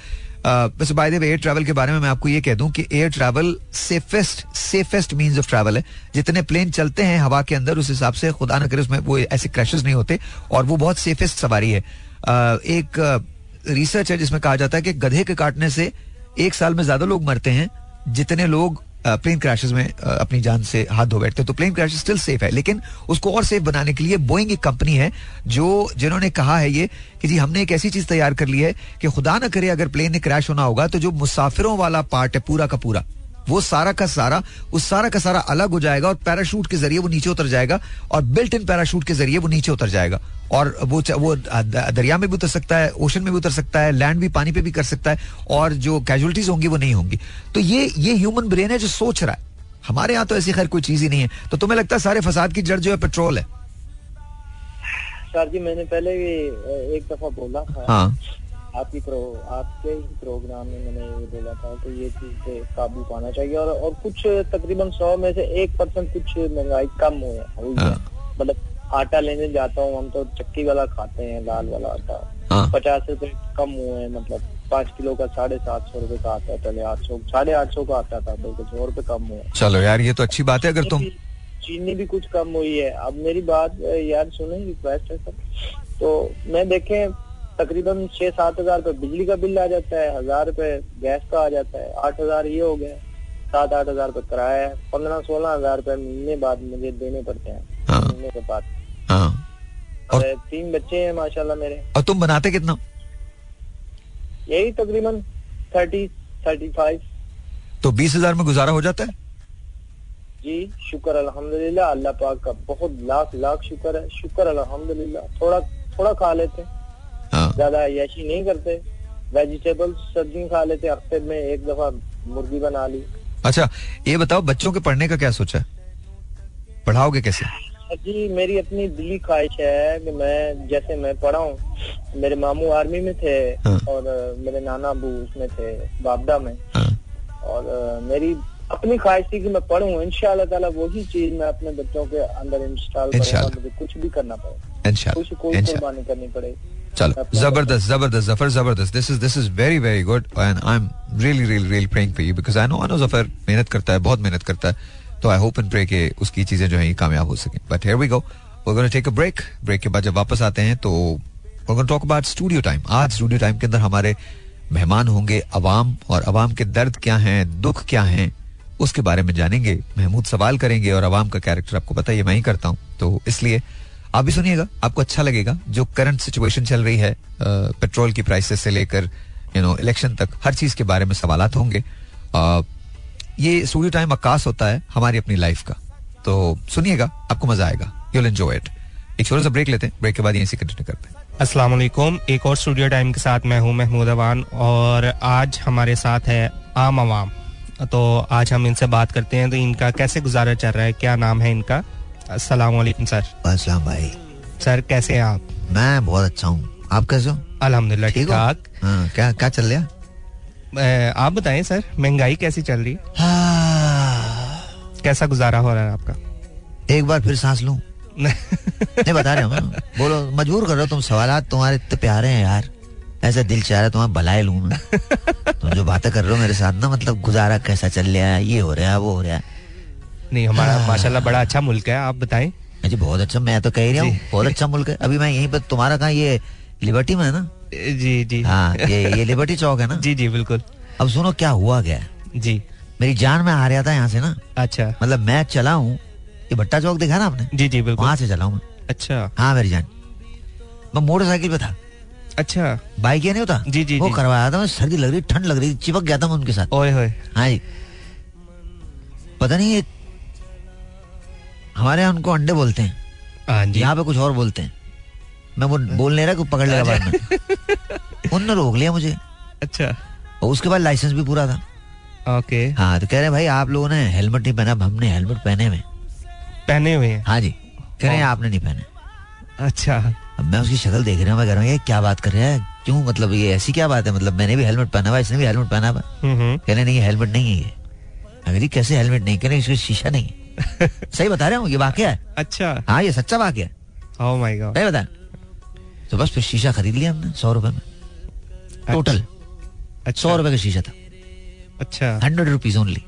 A: वैसे by the way air travel के बारे में मैं आपको ये कह दूँ कि air travel safest safest means of travel है। जितने प्लेन चलते हैं हवा के अंदर, उस हिसाब से खुदा ना करे उसमें वो ऐसे क्रैशेस नहीं होते और वो बहुत सेफेस्ट सवारी है। एक रिसर्च है जिसमें कहा जाता है कि गधे के काटने से एक साल में ज़्यादा लोग मरते हैं, जितने लोग प्लेन क्रैशेस में अपनी जान से हाथ धो बैठते हैं तो प्लेन क्रैश स्टिल सेफ़ है। लेकिन उसको और सेफ़ बनाने के लिए बोइंग एक कंपनी है, जो, जिन्होंने कहा है ये कि जी, हमने एक ऐसी चीज़ तैयार कर ली है कि खुदा ना करे अगर प्लेन ने क्रैश होना होगा तो जो मुसाफिरों वाला पार्ट है, पूरा का पूरा। वो सारा का सारा उस सारा का सारा अलग हो जाएगा और पैराशूट के ज़रिए वो नीचे उतर जाएगा और बिल्ट इन पैराशूट के ज़रिए वो नीचे उतर जाएगा। और वो वो दरिया में भी उतर सकता है ओशन में भी उतर सकता है लैंड भी पानी पे भी कर सकता है और जो कैजुअलिटीज होंगी वो नहीं होंगी। तो ये ये ह्यूमन ब्रेन है जो सोच रहा है। हमारे यहाँ तो ऐसी खैर कोई चीज़ ही नहीं है। तो तुम्हें लगता है सारे फसाद की जड़ जो है पेट्रोल है?
B: सर जी मैंने पहले भी एक दफ़ा बोला था।
A: हाँ।
B: आपकी प्रो आपके ही प्रोग्राम में मैंने ये बोला था कि ये चीज़ पे काबू पाना चाहिए और और कुछ तकरीबन सौ में से एक परसेंट कुछ महँगाई कम हुई है। है।
A: हाँ।
B: मतलब आटा लेने जाता हूँ हम तो चक्की वाला खाते हैं लाल वाला आटा।
A: हाँ।
B: पचास रुपए कम हुए हैं मतलब पाँच किलो का साढ़े सात सौ रुपए का आता है पहले आठ सौ साढ़े आठ सौ का आता था तो कुछ सौ रुपए कम हुए
A: चलो यार ये तो अच्छी बात है अगर तुम
B: चीनी भी- कुछ कम हुई है। अब मेरी बात यार सुने रिक्वेस्ट है सर तो मैं देखें तकरीबन छह सात हज़ार रूपए बिजली का बिल आ जाता है हज़ार रूपए गैस का आ जाता है आठ हज़ार ये हो गया सात आठ हज़ार रूपए किराया है पंद्रह सोलह हज़ार रूपए महीने बाद मुझे देने पड़ते हैं
A: हाँ।
B: महीने के बाद।
A: हाँ। और-
B: तीन बच्चे हैं माशाल्लाह मेरे।
A: और तुम बनाते कितना?
B: यही तकरीबन थर्टी थर्टी फाइव
A: तो बीस हज़ार में गुजारा हो जाता है?
B: जी शुक्र अल्हम्दुलिल्लाह अल्लाह पाक का बहुत लाख लाख शुक्र है। शुक्र अल्हम्दुलिल्लाह। थोड़ा थोड़ा खा लेते हाँ। ज़्यादा अयाशी नहीं करते। वेजिटेबल्स सब्ज़ी खा लेते हफ़्ते में एक दफ़ा मुर्गी बना ली।
A: अच्छा ये बताओ बच्चों के पढ़ने का क्या सोचा है? पढ़ाओगे कैसे?
B: जी मेरी अपनी दिली ख्वाहिश है कि मैं जैसे मैं पढ़ा हूँ मेरे मामू आर्मी में थे
A: हाँ।
B: और मेरे नाना अबू उसमें थे बाबदा में।
A: हाँ।
B: और मेरी अपनी ख्वाहिश थी कि मैं पढ़ूं। इन ताला वही चीज़ मैं अपने बच्चों के अंदर इंस्टॉल करूँगा। मुझे कुछ भी करना पड़े। कुछ कोई कुर्बानी करनी पड़े।
A: चलो ज़बरदस्त ज़बरदस्त ज़फ़र ज़बरदस्त। This is this is very very good and I am really really really praying for you because I know I know Zafar मेहनत करता है बहुत मेहनत करता है तो आई होप एंड प्रे कि उसकी चीज़ें जो हैं ये कामयाब हो सकें। But here we go we gonna take a break break के बाद जब वापस आते हैं तो we gonna talk about studio time आज स्टूडियो टाइम के अंदर हमारे मेहमान होंगे अवाम और अवाम के दर्द क्या हैं दुख क्या हैं
G: उसके बारे में जानेंगे। महमूद सवाल करेंगे और आवाम का कैरेक्टर आपको पता है मैं ही करता हूँ। तो इसलिए आप भी सुनिएगा, आपको अच्छा लगेगा। जो करंट सिचुएशन चल रही है पेट्रोल की प्राइसेस से लेकर यू नो इलेक्शन तक, हर चीज़ के बारे में सवाल होंगे। ये स्टूडियो टाइम अक्कास होता है हमारी अपनी लाइफ का। तो सुनिएगा, आपको मज़ा आएगा। यूल एंजॉय इट एक छोटा सा ब्रेक लेते हैं। ब्रेक के बाद यहीं से कंटिन्यू करते हैं।
E: वालेकुम एक और स्टूडियो टाइम के साथ मैं हूँ महमूद अवान और आज हमारे साथ है आम आवाम। तो आज हम इनसे बात करते हैं तो इनका कैसे गुजारा चल रहा है, क्या नाम है इनका? अस्सलाम वालेकुम सर
A: अस्सलाम भाई।
E: सर कैसे हैं आप?
A: मैं बहुत अच्छा हूँ। आप कैसे हो?
E: अल्हम्दुलिल्लाह ठीक ठाक
A: हाँ, क्या क्या चल रहा
E: आप बताएँ सर महँगाई कैसी चल रही? है। हाँ। कैसा गुजारा हो रहा है आपका?
A: एक बार फिर सांस लूँ। नहीं बता रहे हो। बोलो मजबूर कर रहे हो तुम सवाल तुम्हारे इतने प्यारे हैं यार। ऐसा दिल चाह रहा तुम्हारा भलाई लू मैं। तुम जो बातें कर रहे हो मेरे साथ ना मतलब गुजारा कैसा चल रहा है ये हो रहा है वो हो रहा है।
E: नहीं हमारा हाँ। माशाल्लाह बड़ा अच्छा मुल्क है आप बताएँ।
A: जी बहुत अच्छा मैं तो कह रहा हूँ बहुत अच्छा मुल्क है। अभी मैं यहीं पर तुम्हारा कहा ये लिबर्टी में है ना?
E: जी जी।
A: हाँ ये ये लिबर्टी चौक है ना?
E: जी जी बिल्कुल।
A: अब सुनो क्या हुआ गया?
E: जी।
A: मेरी जान में आ रहा था यहाँ से ना।
E: अच्छा।
A: मतलब मैं चला हूँ ये भट्टा चौक देखा ना आपने?
E: जी जी बिल्कुल।
A: वहाँ से चला हूँ
E: अच्छा।
A: हाँ मेरी जान। मैं मोटरसाइकिल पे था।
E: अच्छा।
A: बाइक ये नहीं होता?
E: जी जी
A: वो करवाया था मैं सर्दी लग रही ठंड लग रही चिपक गया था मैं उनके साथ।
E: ओए होए।
A: हाँ जी। पता नहीं एक हमारे यहाँ उनको अंडे बोलते हैं।
E: हाँ जी।
A: यहाँ पे कुछ और बोलते हैं। मैं वो बोल नहीं रहा को पकड़ लेगा बाद में। उनने रोक लिया मुझे।
E: अच्छा।
A: और उसके बाद लाइसेंस भी पूरा था।
E: ओके।
A: हाँ तो कह रहे भाई आप लोगों ने हेलमेट नहीं पहना हमने हेलमेट पहने हुए
E: पहने हुए हाँ?
A: जी। कह रहे हैं आपने नहीं पहने।
E: अच्छा।
A: अब मैं उसकी शक्ल देख रहा हूँ मैं कह रहा हूँ क्या बात कर रहा है? क्यों मतलब ये ऐसी क्या बात है? मतलब मैंने भी हेलमेट पहना हुआ इसने भी हेलमेट पहना हुआ
E: हम्म, हम्म।
A: कह रहे नहीं हेलमेट नहीं है ये। अगर कैसे हेलमेट नहीं? कह रहे इसका शीशा नहीं है। सही बता रहा हूँ ये वाक्य है।
E: अच्छा।
A: हाँ ये सच्चा वाक्य है।
E: Oh
A: नहीं बता। तो बस फिर शीशा खरीद लिया हमने सौ रुपए में। टोटल अच्छा। सौ रुपए का शीशा था।
E: अच्छा।
A: हंड्रेड रुपीज़ ओनली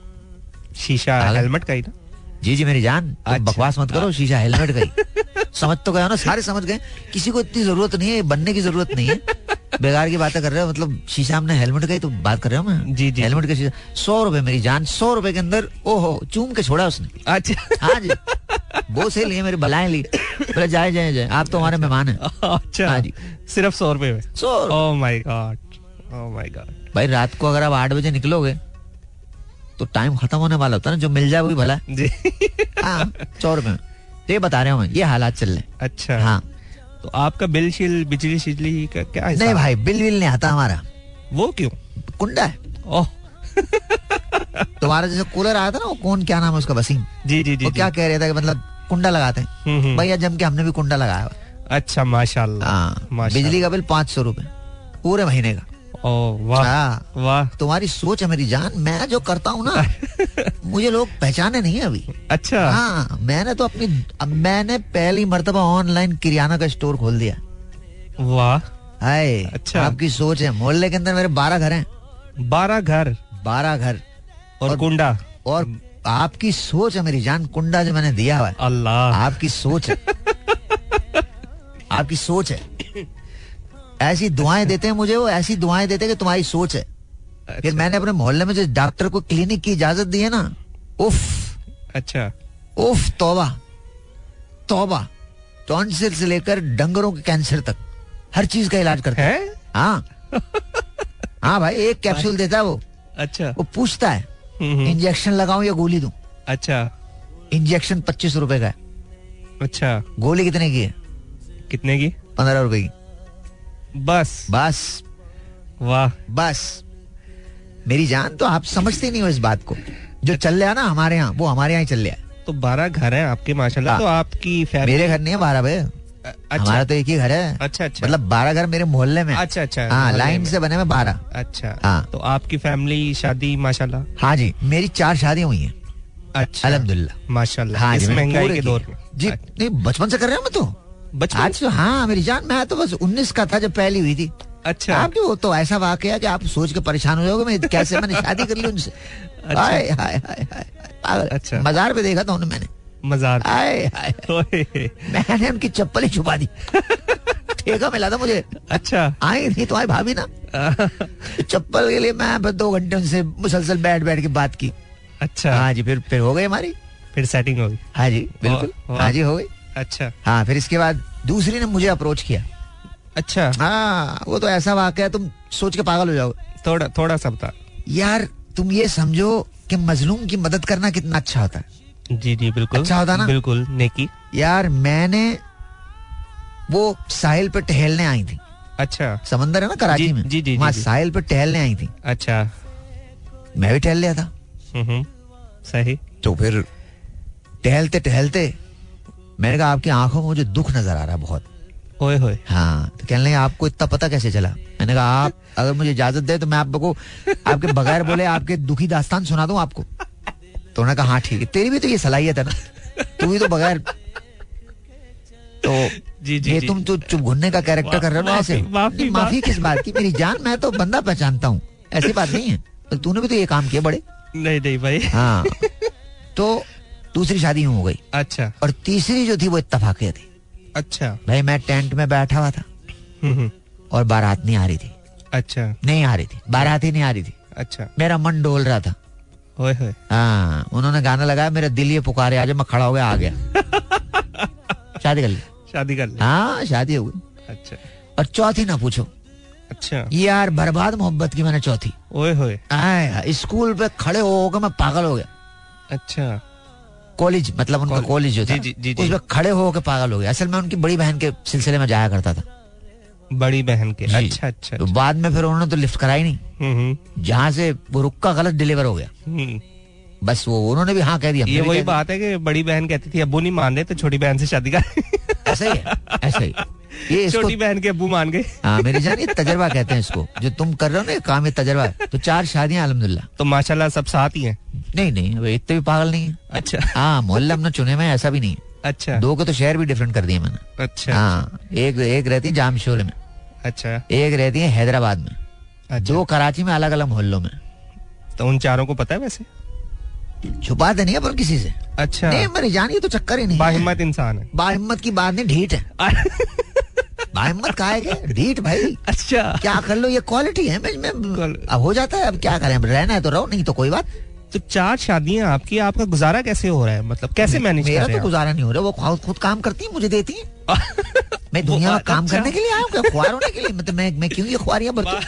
E: शीशा हेलमेट का ही ना
A: जी जी मेरी जान अच्छा, बकवास मत करो शीशा हेलमेट गई। समझ तो गया ना सारे समझ गए। किसी को इतनी ज़रूरत नहीं है बनने की ज़रूरत नहीं है। बेकार की बातें कर रहे हो मतलब शीशा हमने हेलमेट गई तो बात कर रहे हो मैं?
E: जी जी।
A: हेलमेट का शीशा सौ रुपए मेरी जान सौ रुपए के अंदर ओहो चूम के छोड़ा उसने।
E: अच्छा।
A: हाँ जी। वो से लिए मेरी बलाएँ ली। बोले जाए जाए जाए। आप तो हमारे मेहमान हैं।
E: अच्छा। हाँ जी।
A: सिर्फ़
E: सौ रुपए में?
A: सौ
E: माय गॉड माय गॉड
A: भाई रात को अगर आप आठ बजे निकलोगे तो टाइम खत्म होने वाला होता है ना जो मिल जाए वही भला
E: जी।
A: हाँ सौ रुपए में। तो ये बता रहे हो ये हालात चल रहे
E: अच्छा।
A: हाँ।
E: तो आपका बिल शिल बिजली शिजली का क्या
A: नहीं भाई बिल विल नहीं आता हमारा।
E: वो क्यों?
A: कुंडा है।
E: ओह।
A: तुम्हारा जैसे कूलर आया था ना वो कौन क्या नाम है उसका वसीम?
E: जी जी जी
A: वो क्या कह रहे थे कि मतलब कुंडा लगाते हैं? हम्म, हम्म। भैया जम के हमने भी कुंडा लगाया
E: अच्छा माशाल्लाह
A: हाँ बिजली का बिल पाँच सौ रूपए पूरे महीने का।
E: वाह हाँ। वाह।
A: तुम्हारी सोच है मेरी जान मैं जो करता हूँ ना मुझे लोग पहचाने नहीं है अभी।
E: अच्छा।
A: हाँ मैंने तो अपनी मैंने पहली मरतबा ऑनलाइन किराना का स्टोर खोल दिया।
E: वाह।
A: हाय अच्छा। आपकी सोच है मोहल्ले के अंदर मेरे बारह घर हैं।
E: बारह घर?
A: बारह घर।
E: और, और कुंडा?
A: और आपकी सोच है मेरी जान कुंडा जो मैंने दिया हुआ है।
E: अल्लाह।
A: आपकी सोच है। आपकी सोच है। ऐसी दुआएँ देते हैं मुझे वो ऐसी दुआएँ देते हैं कि तुम्हारी सोच है। अच्छा। फिर मैंने अपने मोहल्ले में जिस डॉक्टर को क्लिनिक की इजाज़त दी है ना उफ।
E: अच्छा।
A: उफ तोबा। तोबा। टॉन्सिल से लेकर डंगरों के कैंसर तक। हर चीज़ का इलाज करता
E: है।
A: हाँ? हाँ। भाई एक कैप्सूल देता है वो।
E: अच्छा।
A: वो पूछता है इंजेक्शन लगाऊँ या गोली दूँ?
E: अच्छा।
A: इंजेक्शन पच्चीस रुपए का है।
E: अच्छा।
A: गोली कितने की है?
E: कितने की?
A: पंद्रह रुपए की।
E: बस।
A: बस।
E: वाह।
A: बस। मेरी जान तो आप समझते नहीं हो इस बात को। जो चल रहा ना हमारे यहाँ वो हमारे यहाँ चल रहा है।
E: तो बारह घर है आपके माशाल्लाह हाँ। तो आपकी
A: मेरे घर नहीं है बारह भाई। अच्छा, हमारा तो एक ही घर है।
E: अच्छा अच्छा।
A: मतलब बारह घर मेरे मोहल्ले में।
E: अच्छा अच्छा
A: हाँ लाइन से बने में बारह।
E: अच्छा।
A: हाँ।
E: तो आपकी फैमिली शादी माशाल्लाह?
A: हाँ जी मेरी चार शादियाँ हुई हैं।
E: अच्छा।
A: अलहमदुल्ला
E: माशाल्लाह। हाँ इस महँगाई के दौर में।
A: जी नहीं बचपन से कर रहे हैं मैं तो?
E: बचपन?
A: आज तो हाँ मेरी जान मैं तो बस उन्नीस का था जब पहली हुई थी।
E: अच्छा।
A: आप जो तो ऐसा वाकया कि आप सोच के परेशान हो जाओगे मैं कैसे मैंने शादी कर ली उनसे? अच्छा। हाय हाय हाय हाय अच्छा। मजार पे देखा था उन्हें मैंने।
E: मजार।
A: हाय हाय मैंने उनकी चप्पल ही छुपा दी। ठेका मिला था मुझे।
E: अच्छा।
A: आई थी तुम्हारी भाभी ना? चप्पल के लिए मैं दो घंटे उनसे मुसलसल बैठ बैठ के बात की।
E: अच्छा।
A: हाँ जी फिर फिर हो गई हमारी।
E: फिर सेटिंग हो गई।
A: हाँ जी बिल्कुल। हाँ जी हो गई।
E: अच्छा।
A: हाँ फिर इसके बाद दूसरी ने मुझे अप्रोच किया।
E: अच्छा।
A: हाँ वो तो ऐसा वाक्य तुम सोच के पागल हो जाओ।
E: थोड़ा थोड़ा सा बता।
A: यार तुम ये समझो कि मजलूम की मदद करना कितना अच्छा होता है।
E: जी जी बिल्कुल।
A: अच्छा होता ना?
E: बिल्कुल नेकी।
A: यार मैंने वो साहिल पे टहलने आई थी।
E: अच्छा।
A: समंदर है ना कराची
E: जी,
A: में?
E: जी जी
A: वहाँ
E: जी,
A: साहिल पे टहलने आई थी।
E: अच्छा।
A: मैं भी टहल लिया था।
E: हम्म
A: सही। तो फिर टहलते टहलते मैंने कहा आपकी आँखों में मुझे दुख नज़र आ रहा है बहुत.
E: ओए होए।
A: हाँ तो कहने लगे आपको इतना पता कैसे चला? मैंने कहा आप अगर मुझे इजाज़त दे तो मैं आपको आपके बगैर बोले आपके दुखी दास्तान सुना दूँ आपको. तो उन्होंने कहा हाँ ठीक है तेरी भी तो ये सलाहियत है ना। तू भी तो बगैर तो
E: जी जी
A: ये
E: जी।
A: तुम तो चुप घुनने का कैरेक्टर कर रहे हो ना ऐसे।
E: माफ़ी,
A: माफ़ी किस बात की? मेरी जान मैं तो बंदा पहचानता हूँ। ऐसी बात नहीं है। तो तूने भी तो ये काम किए बड़े।
E: नहीं नहीं भाई।
A: हाँ। तो दूसरी शादी हो गई।
E: अच्छा।
A: और तीसरी जो थी वो इत्तफाकिया थी।
E: अच्छा।
A: भाई मैं टेंट में बैठा हुआ था।
E: हम्म,
A: और बारात नहीं आ रही थी।
E: अच्छा।
A: नहीं आ रही थी। बारात ही नहीं आ रही थी।
E: अच्छा।
A: मेरा मन डोल रहा था। हाँ उन्होंने गाना लगाया मेरा दिल ये पुकारे आज मैं खड़ा हो गया आ गया। शादी कर ली।
E: शादी कर ली।
A: हाँ शादी हो गई।
E: अच्छा।
A: और चौथी ना पूछो।
E: अच्छा।
A: यार बर्बाद मोहब्बत की मैंने चौथी।
E: ओए होए।
A: स्कूल पे खड़े हो गए मैं पागल हो गया।
E: अच्छा।
A: कॉलेज मतलब उनका
E: कॉलेज।
A: जो था। उसमें खड़े होकर पागल हो गया। असल में उनकी बड़ी बहन के सिलसिले में जाया करता था।
E: बड़ी बहन के। अच्छा अच्छा
A: तो बाद में फिर उन्होंने तो लिफ्ट कराई नहीं।
E: हम्म,
A: जहाँ से वो रुक्का गलत डिलीवर हो गया।
E: हम्म।
A: बस वो उन्होंने भी हाँ कह दिया।
E: ये वही बात है कि बड़ी बहन कहती थी अबू नहीं मान रहे तो छोटी बहन से शादी कर
A: ऐसा ही है ऐसा ही। ये
E: छोटी बहन के अब्बू मान गए।
A: हाँ मेरी जान ये तजर्बा कहते हैं इसको। जो तुम कर रहे हो ना काम ये तजर्बा। तो चार शादियाँ अलहमदुल्ला
E: तो माशाल्लाह सब साथ ही हैं?
A: नहीं नहीं वो इतने भी पागल नहीं है।
E: अच्छा।
A: हाँ मोहल्ला हमने चुने में ऐसा भी नहीं।
E: अच्छा।
A: दो को तो शहर भी डिफरेंट कर दिए मैंने।
E: अच्छा।
A: हाँ एक एक रहती है जामशोर में।
E: अच्छा।
A: एक रहती है हैदराबाद में।
E: अच्छा।
A: दो कराची में अलग अलग मोहल्लों में।
E: तो उन चारों को पता है वैसे?
A: छुपाते नहीं अपन किसी से।
E: अच्छा।
A: नहीं मेरी जान ये तो चक्कर ही नहीं।
E: बाहिम्मत इंसान है।
A: बाहिम्मत की बात नहीं ढीठ है। बाहिम्मत का है क्या? ढीठ भाई।
E: अच्छा।
A: क्या कर लो ये क्वालिटी है मैं, मैं अब हो जाता है अब क्या करें? रहना है तो रहो नहीं तो कोई बात।
E: तो चार शादियाँ आपकी आपका गुजारा कैसे हो रहा है? मतलब कैसे मैनेज
A: मेरा
E: कर रहे
A: तो गुजारा नहीं हो रहा वो खुद खुद काम करती है मुझे देती है। मैं दुनिया में काम
E: अच्छा।
A: करने के लिए आया हूँ खुआर होने के लिए? मतलब मैं मैं क्यों ये खुआरियाँ बरतूं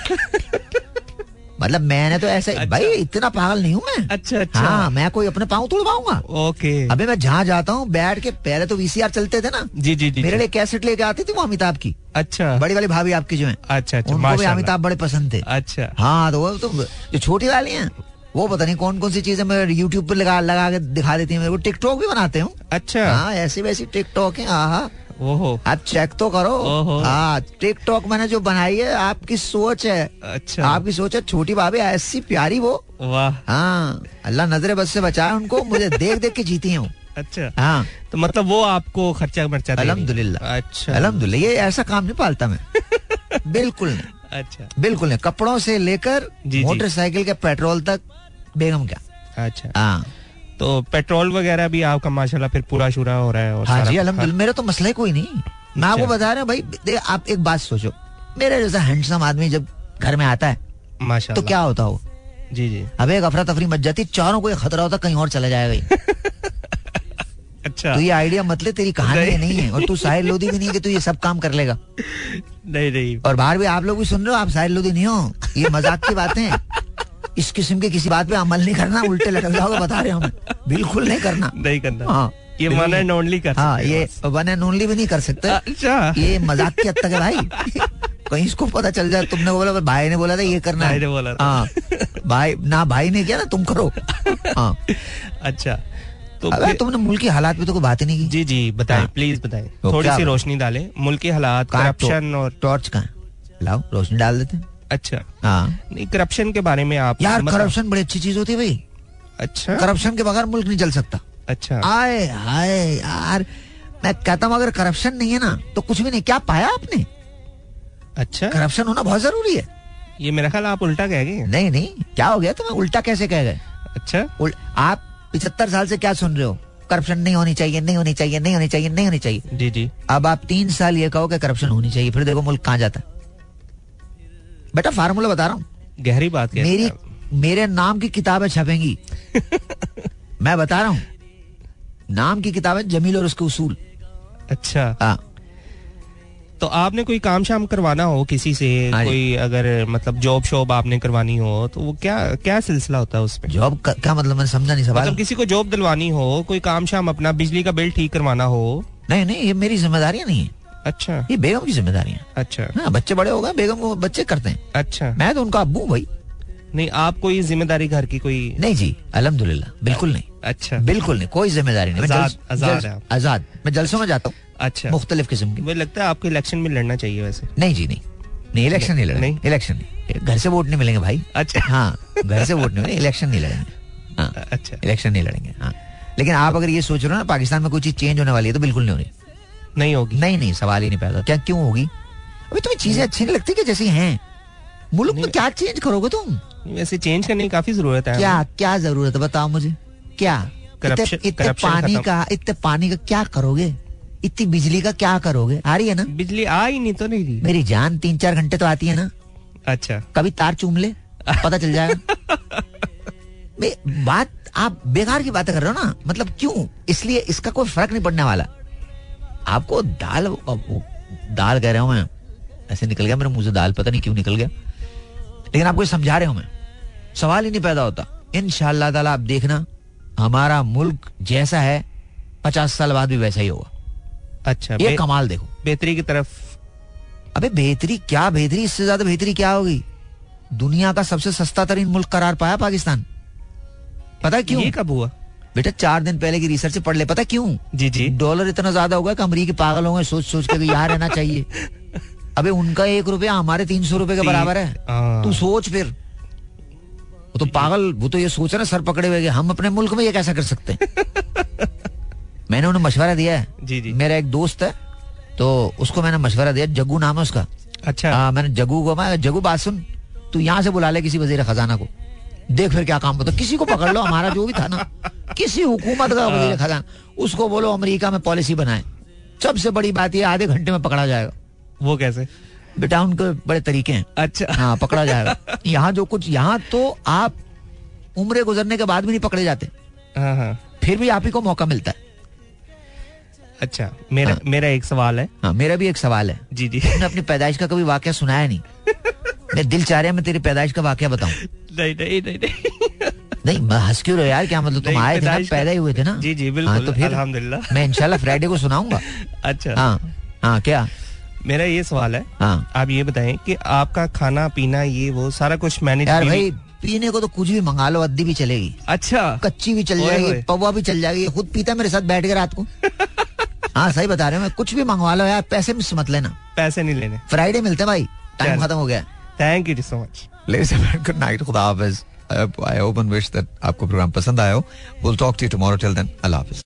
A: मतलब मैंने तो ऐसे अच्छा। भाई इतना पागल नहीं हूँ मैं।
E: अच्छा अच्छा।
A: हाँ मैं कोई अपने पाँव तोड़वाऊँगा।
E: ओके।
A: अबे मैं जहाँ जाता हूँ बैठ के पहले तो वीसीआर चलते थे ना।
E: जी जी जी
A: मेरे लिए कैसेट लेके आती थी वो अमिताभ की।
E: अच्छा।
A: बड़ी वाली भाभी आपकी जो है।
E: अच्छा अच्छा
A: उनको भी अमिताभ बड़े पसंद थे।
E: अच्छा।
A: हाँ तो वो तो जो छोटी वाली है वो पता नहीं कौन कौन सी चीज़ें मैं यूट्यूब पर लगा लगा के दिखा देती है मेरे को। टिकटॉक भी बनाते हूँ।
E: अच्छा।
A: हाँ ऐसी वैसी टिकटॉक है हाँ
E: ओहो।
A: आप चेक तो करो। हाँ टिकटॉक मैंने जो बनाई है आपकी सोच है।
E: अच्छा।
A: आपकी सोच है छोटी भाभी ऐसी प्यारी वो।
E: वाह।
A: हाँ अल्लाह नजरे बस से बचाए उनको मुझे देख देख के जीती हूँ
E: अच्छा।
A: हाँ।
E: तो मतलब वो आपको खर्चा मर्चा।
A: अल्हम्दुलिल्लाह।
E: अच्छा।
A: अल्हम्दुलिल्लाह ये ऐसा काम नहीं पालता मैं। बिल्कुल नहीं।
E: अच्छा।
A: बिल्कुल नहीं। कपड़ों से लेकर। मोटरसाइकिल के पेट्रोल तक बेगम क्या?
E: अच्छा।
A: हाँ।
E: तो पेट्रोल वगैरह भी आपका माशाल्लाह फिर पूरा शुरा हो रहा है और
A: हाँ जी मेरा तो मसला कोई नहीं। मैं आपको
E: अच्छा।
A: बता रहा हूँ भाई आप एक बात सोचो। मेरे जैसा हैंडसम आदमी जब घर में आता है
E: माशाल्लाह।
A: तो क्या होता हो?
E: जी जी।
A: अब एक अफरा तफरी मच जाती चारों को खतरा होता कहीं और चला जाएगा।
E: अच्छा।
A: तो ये आइडिया मतलब तेरी कहानी नहीं। है और तू साहिर लोधी भी नहीं है कि तू ये सब काम कर लेगा।
E: नहीं नहीं।
A: और बाहर भी आप लोग भी सुन रहे हो आप साहिर लोधी नहीं हो ये मज़ाक की बातें हैं। इस किस्म के किसी बात पे अमल नहीं करना उल्टे लटक जाओगे बता रहे हम। बिल्कुल नहीं करना।
E: नहीं करना।
A: हाँ
E: ये वन एंड ओनली कर
A: हाँ ये वन एंड ओनली भी नहीं कर सकते।
E: अच्छा।
A: ये मज़ाक की हद तक है भाई। कहीं इसको पता चल जाए तुमने बोला भाई ने बोला था ये करना
E: भाई
A: है
E: ने बोला था।
A: हाँ भाई ना भाई ने किया ना तुम करो। हाँ।
E: अच्छा तो
A: अबे
E: फिर-
A: तुमने मुल्क की हालात पे तो कोई बात ही नहीं की।
E: जी जी बताएँ
A: हाँ।
E: प्लीज़ बताएँ।
A: तो
E: थोड़ी सी रोशनी डालें। मुल्क के हालात करप्शन और
A: टॉर्च है? लाओ रोशनी डाल देते हैं।
E: अच्छा।
A: हाँ।
E: नहीं करप्शन के बारे में आप
A: यार करप्शन बड़ी अच्छी चीज़ होती है भाई।
E: अच्छा।
A: करप्शन के बगैर मुल्क नहीं चल सकता।
E: अच्छा।
A: आए हाय यार। मैं कहता हूँ अगर करप्शन नहीं है ना तो कुछ भी नहीं। क्या पाया आपने?
E: अच्छा।
A: करप्शन होना बहुत ज़रूरी है।
E: ये मेरा ख्याल आप उल्टा कह गए
A: नहीं नहीं। क्या हो गया? तुम्हें उल्टा कैसे कह गए?
E: अच्छा।
A: उल- आप पिछहत्तर साल से क्या सुन रहे हो? करप्शन नहीं होनी चाहिए नहीं होनी चाहिए नहीं होनी चाहिए नहीं होनी चाहिए।
E: जी जी।
A: अब आप तीन साल ये कहो कि करप्शन होनी चाहिए फिर देखो मुल्क कहाँ जाता है। बेटा फार्मूला बता रहा हूँ।
E: गहरी बात हैं
A: मेरी मेरे नाम की किताबें छपेंगी। मैं बता रहा हूँ नाम की किताबें जमील और उसके उसूल।
E: अच्छा।
A: हाँ।
E: तो आपने कोई काम शाम करवाना हो किसी से? हाँ कोई अगर मतलब जॉब शॉब आपने करवानी हो तो वो क्या क्या सिलसिला होता है उसमें
A: जॉब क्या मतलब मैंने समझा नहीं सवाल।
E: मतलब किसी को जॉब दिलवानी हो कोई काम शाम अपना बिजली का बिल ठीक करवाना हो?
A: नहीं नहीं ये मेरी ज़िम्मेदारी नहीं है।
E: अच्छा।
A: ये बेगम की ज़िम्मेदारी है।
E: अच्छा।
A: हाँ बच्चे बड़े हो गए बेगम को बच्चे करते हैं।
E: अच्छा।
A: मैं तो उनका अबू भाई।
E: नहीं आप कोई ज़िम्मेदारी घर की कोई
A: नहीं जी अलहमदुल्ला बिल्कुल नहीं।
E: अच्छा।
A: बिल्कुल नहीं कोई ज़िम्मेदारी नहीं।
E: आज़ाद
A: आज़ाद मैं जलसों में जाता हूँ।
E: अच्छा।
A: मुख्तलिफ़ किस्म की।
E: मुझे लगता है आपको इलेक्शन में लड़ना चाहिए वैसे।
A: नहीं जी नहीं। नहीं इलेक्शन नहीं लड़ेंगे। इलेक्शन नहीं। घर से वोट नहीं मिलेंगे भाई।
E: अच्छा।
A: हाँ घर से वोट नहीं मिलेंगे इलेक्शन नहीं लड़ेंगे। हाँ
E: अच्छा।
A: इलेक्शन नहीं लड़ेंगे हाँ। लेकिन आप अगर ये सोच रहे हो ना पाकिस्तान में कोई चीज़ चेंज होने वाली है तो बिल्कुल नहीं हो रही
E: नहीं होगी।
A: नहीं नहीं सवाल ही नहीं पैदा। क्या क्यों होगी? अभी तुम्हें चीज़ें अच्छी नहीं लगती कि जैसी हैं? मुल्क में क्या चेंज करोगे तुम?
E: वैसे चेंज करने की काफ़ी ज़रूरत है।
A: क्या क्या ज़रूरत है बताओ मुझे। क्या? इतने पानी का इतने पानी का क्या करोगे? इतनी बिजली का क्या करोगे? आ रही है ना?
E: बिजली आ ही नहीं तो नहीं रही
A: मेरी जान तीन चार घंटे तो आती है ना।
E: अच्छा।
A: कभी तार चूम ले पता चल जाएगा। बात आप बेकार की बातें कर रहे हो ना। मतलब क्यों? इसलिए इसका कोई फ़र्क नहीं पड़ने वाला। आपको दाल दाल कह रहा हूँ मैं। ऐसे निकल गया मेरे मुँह से दाल पता नहीं क्यों निकल गया। लेकिन आपको समझा रहे हूँ मैं। सवाल ही नहीं पैदा होता। इन ताला आप देखना हमारा मुल्क जैसा है पचास साल बाद भी वैसा ही होगा।
E: अच्छा
A: ये कमाल देखो।
E: बेहतरी की तरफ़
A: अबे बेहतरी क्या बेहतरी? इससे ज़्यादा बेहतरी क्या होगी? दुनिया का सबसे सस्ता तरीन मुल्क करार पाया पाकिस्तान। पता क्यों?
E: ये कब हुआ?
A: बेटा चार दिन पहले की रिसर्च पढ़ ले। पता क्यों?
E: जी जी।
A: डॉलर इतना ज़्यादा होगा कि अमरीकी पागल होंगे सोच सोच के यहाँ रहना चाहिए। अबे उनका एक रुपया हमारे तीन सौ रुपए के बराबर है। तू सोच फिर। वो तो पागल वो तो ये सोच रहे सर पकड़े हुए हम अपने मुल्क में ये कैसा कर सकते हैं? मैंने उन्हें मशवरा दिया है।
E: जी जी।
A: मेरा एक दोस्त है तो उसको मैंने मशवरा दिया। जग्गू नाम है उसका।
E: अच्छा।
A: आ, मैंने जग्गू को मैं जग्गू बात सुन तू यहाँ से बुला ले किसी वज़ीर खजाना को। देख फिर क्या काम होता किसी को पकड़ लो हमारा जो भी था ना। किसी हुकूमत का हाँ। खजाना उसको बोलो अमेरिका में पॉलिसी बनाए। सबसे बड़ी बात ये आधे घंटे में पकड़ा जाएगा।
E: वो कैसे?
A: बेटा उनके बड़े तरीके हैं।
E: अच्छा।
A: हाँ पकड़ा जाएगा। यहाँ जो कुछ यहाँ तो आप उम्र गुजरने के बाद भी नहीं पकड़े जाते।
E: हाँ हाँ।
A: फिर भी आप ही को मौका मिलता है।
E: अच्छा मेरा हाँ, मेरा एक सवाल है।
A: हाँ मेरा भी एक सवाल है।
E: जी जी।
A: अपनी पैदाइश का कभी वाक्य सुनाया नहीं? मैं दिल चाह रहा मैं तेरी पैदाइश का वाक्य बताऊँ।
E: नहीं नहीं नहीं नहीं।
A: नहीं मैं हंस क्यों रहे यार? क्या मतलब तुम आए थे ना? पैदा ही हुए थे ना?
E: जी जी बिल्कुल हाँ, तो फिर अल्हम्दुलिल्लाह।
A: मैं इंशाल्लाह फ्राइडे को सुनाऊँगा।
E: अच्छा।
A: हाँ हाँ क्या?
E: मेरा ये सवाल है
A: हाँ।
E: आप ये बताएँ कि आपका खाना पीना ये वो सारा कुछ मैनेज
A: यार भाई पीने को तो कुछ भी मंगा लो अद्दी भी चलेगी।
E: अच्छा।
A: कच्ची भी चल जाएगी पवा भी चल जाएगी खुद पीता मेरे साथ बैठ के रात को। हाँ सही बता रहे हो मैं कुछ भी मंगवा लो यार पैसे मिस मत लेना।
E: पैसे नहीं लेने।
A: फ्राइडे मिलते भाई टाइम खत्म हो गया।
E: Thank you so much
H: good night खुदा हाफिज I hope and wish that आपको प्रोग्राम पसंद आया हो. Will talk to you tomorrow till then Allah Hafiz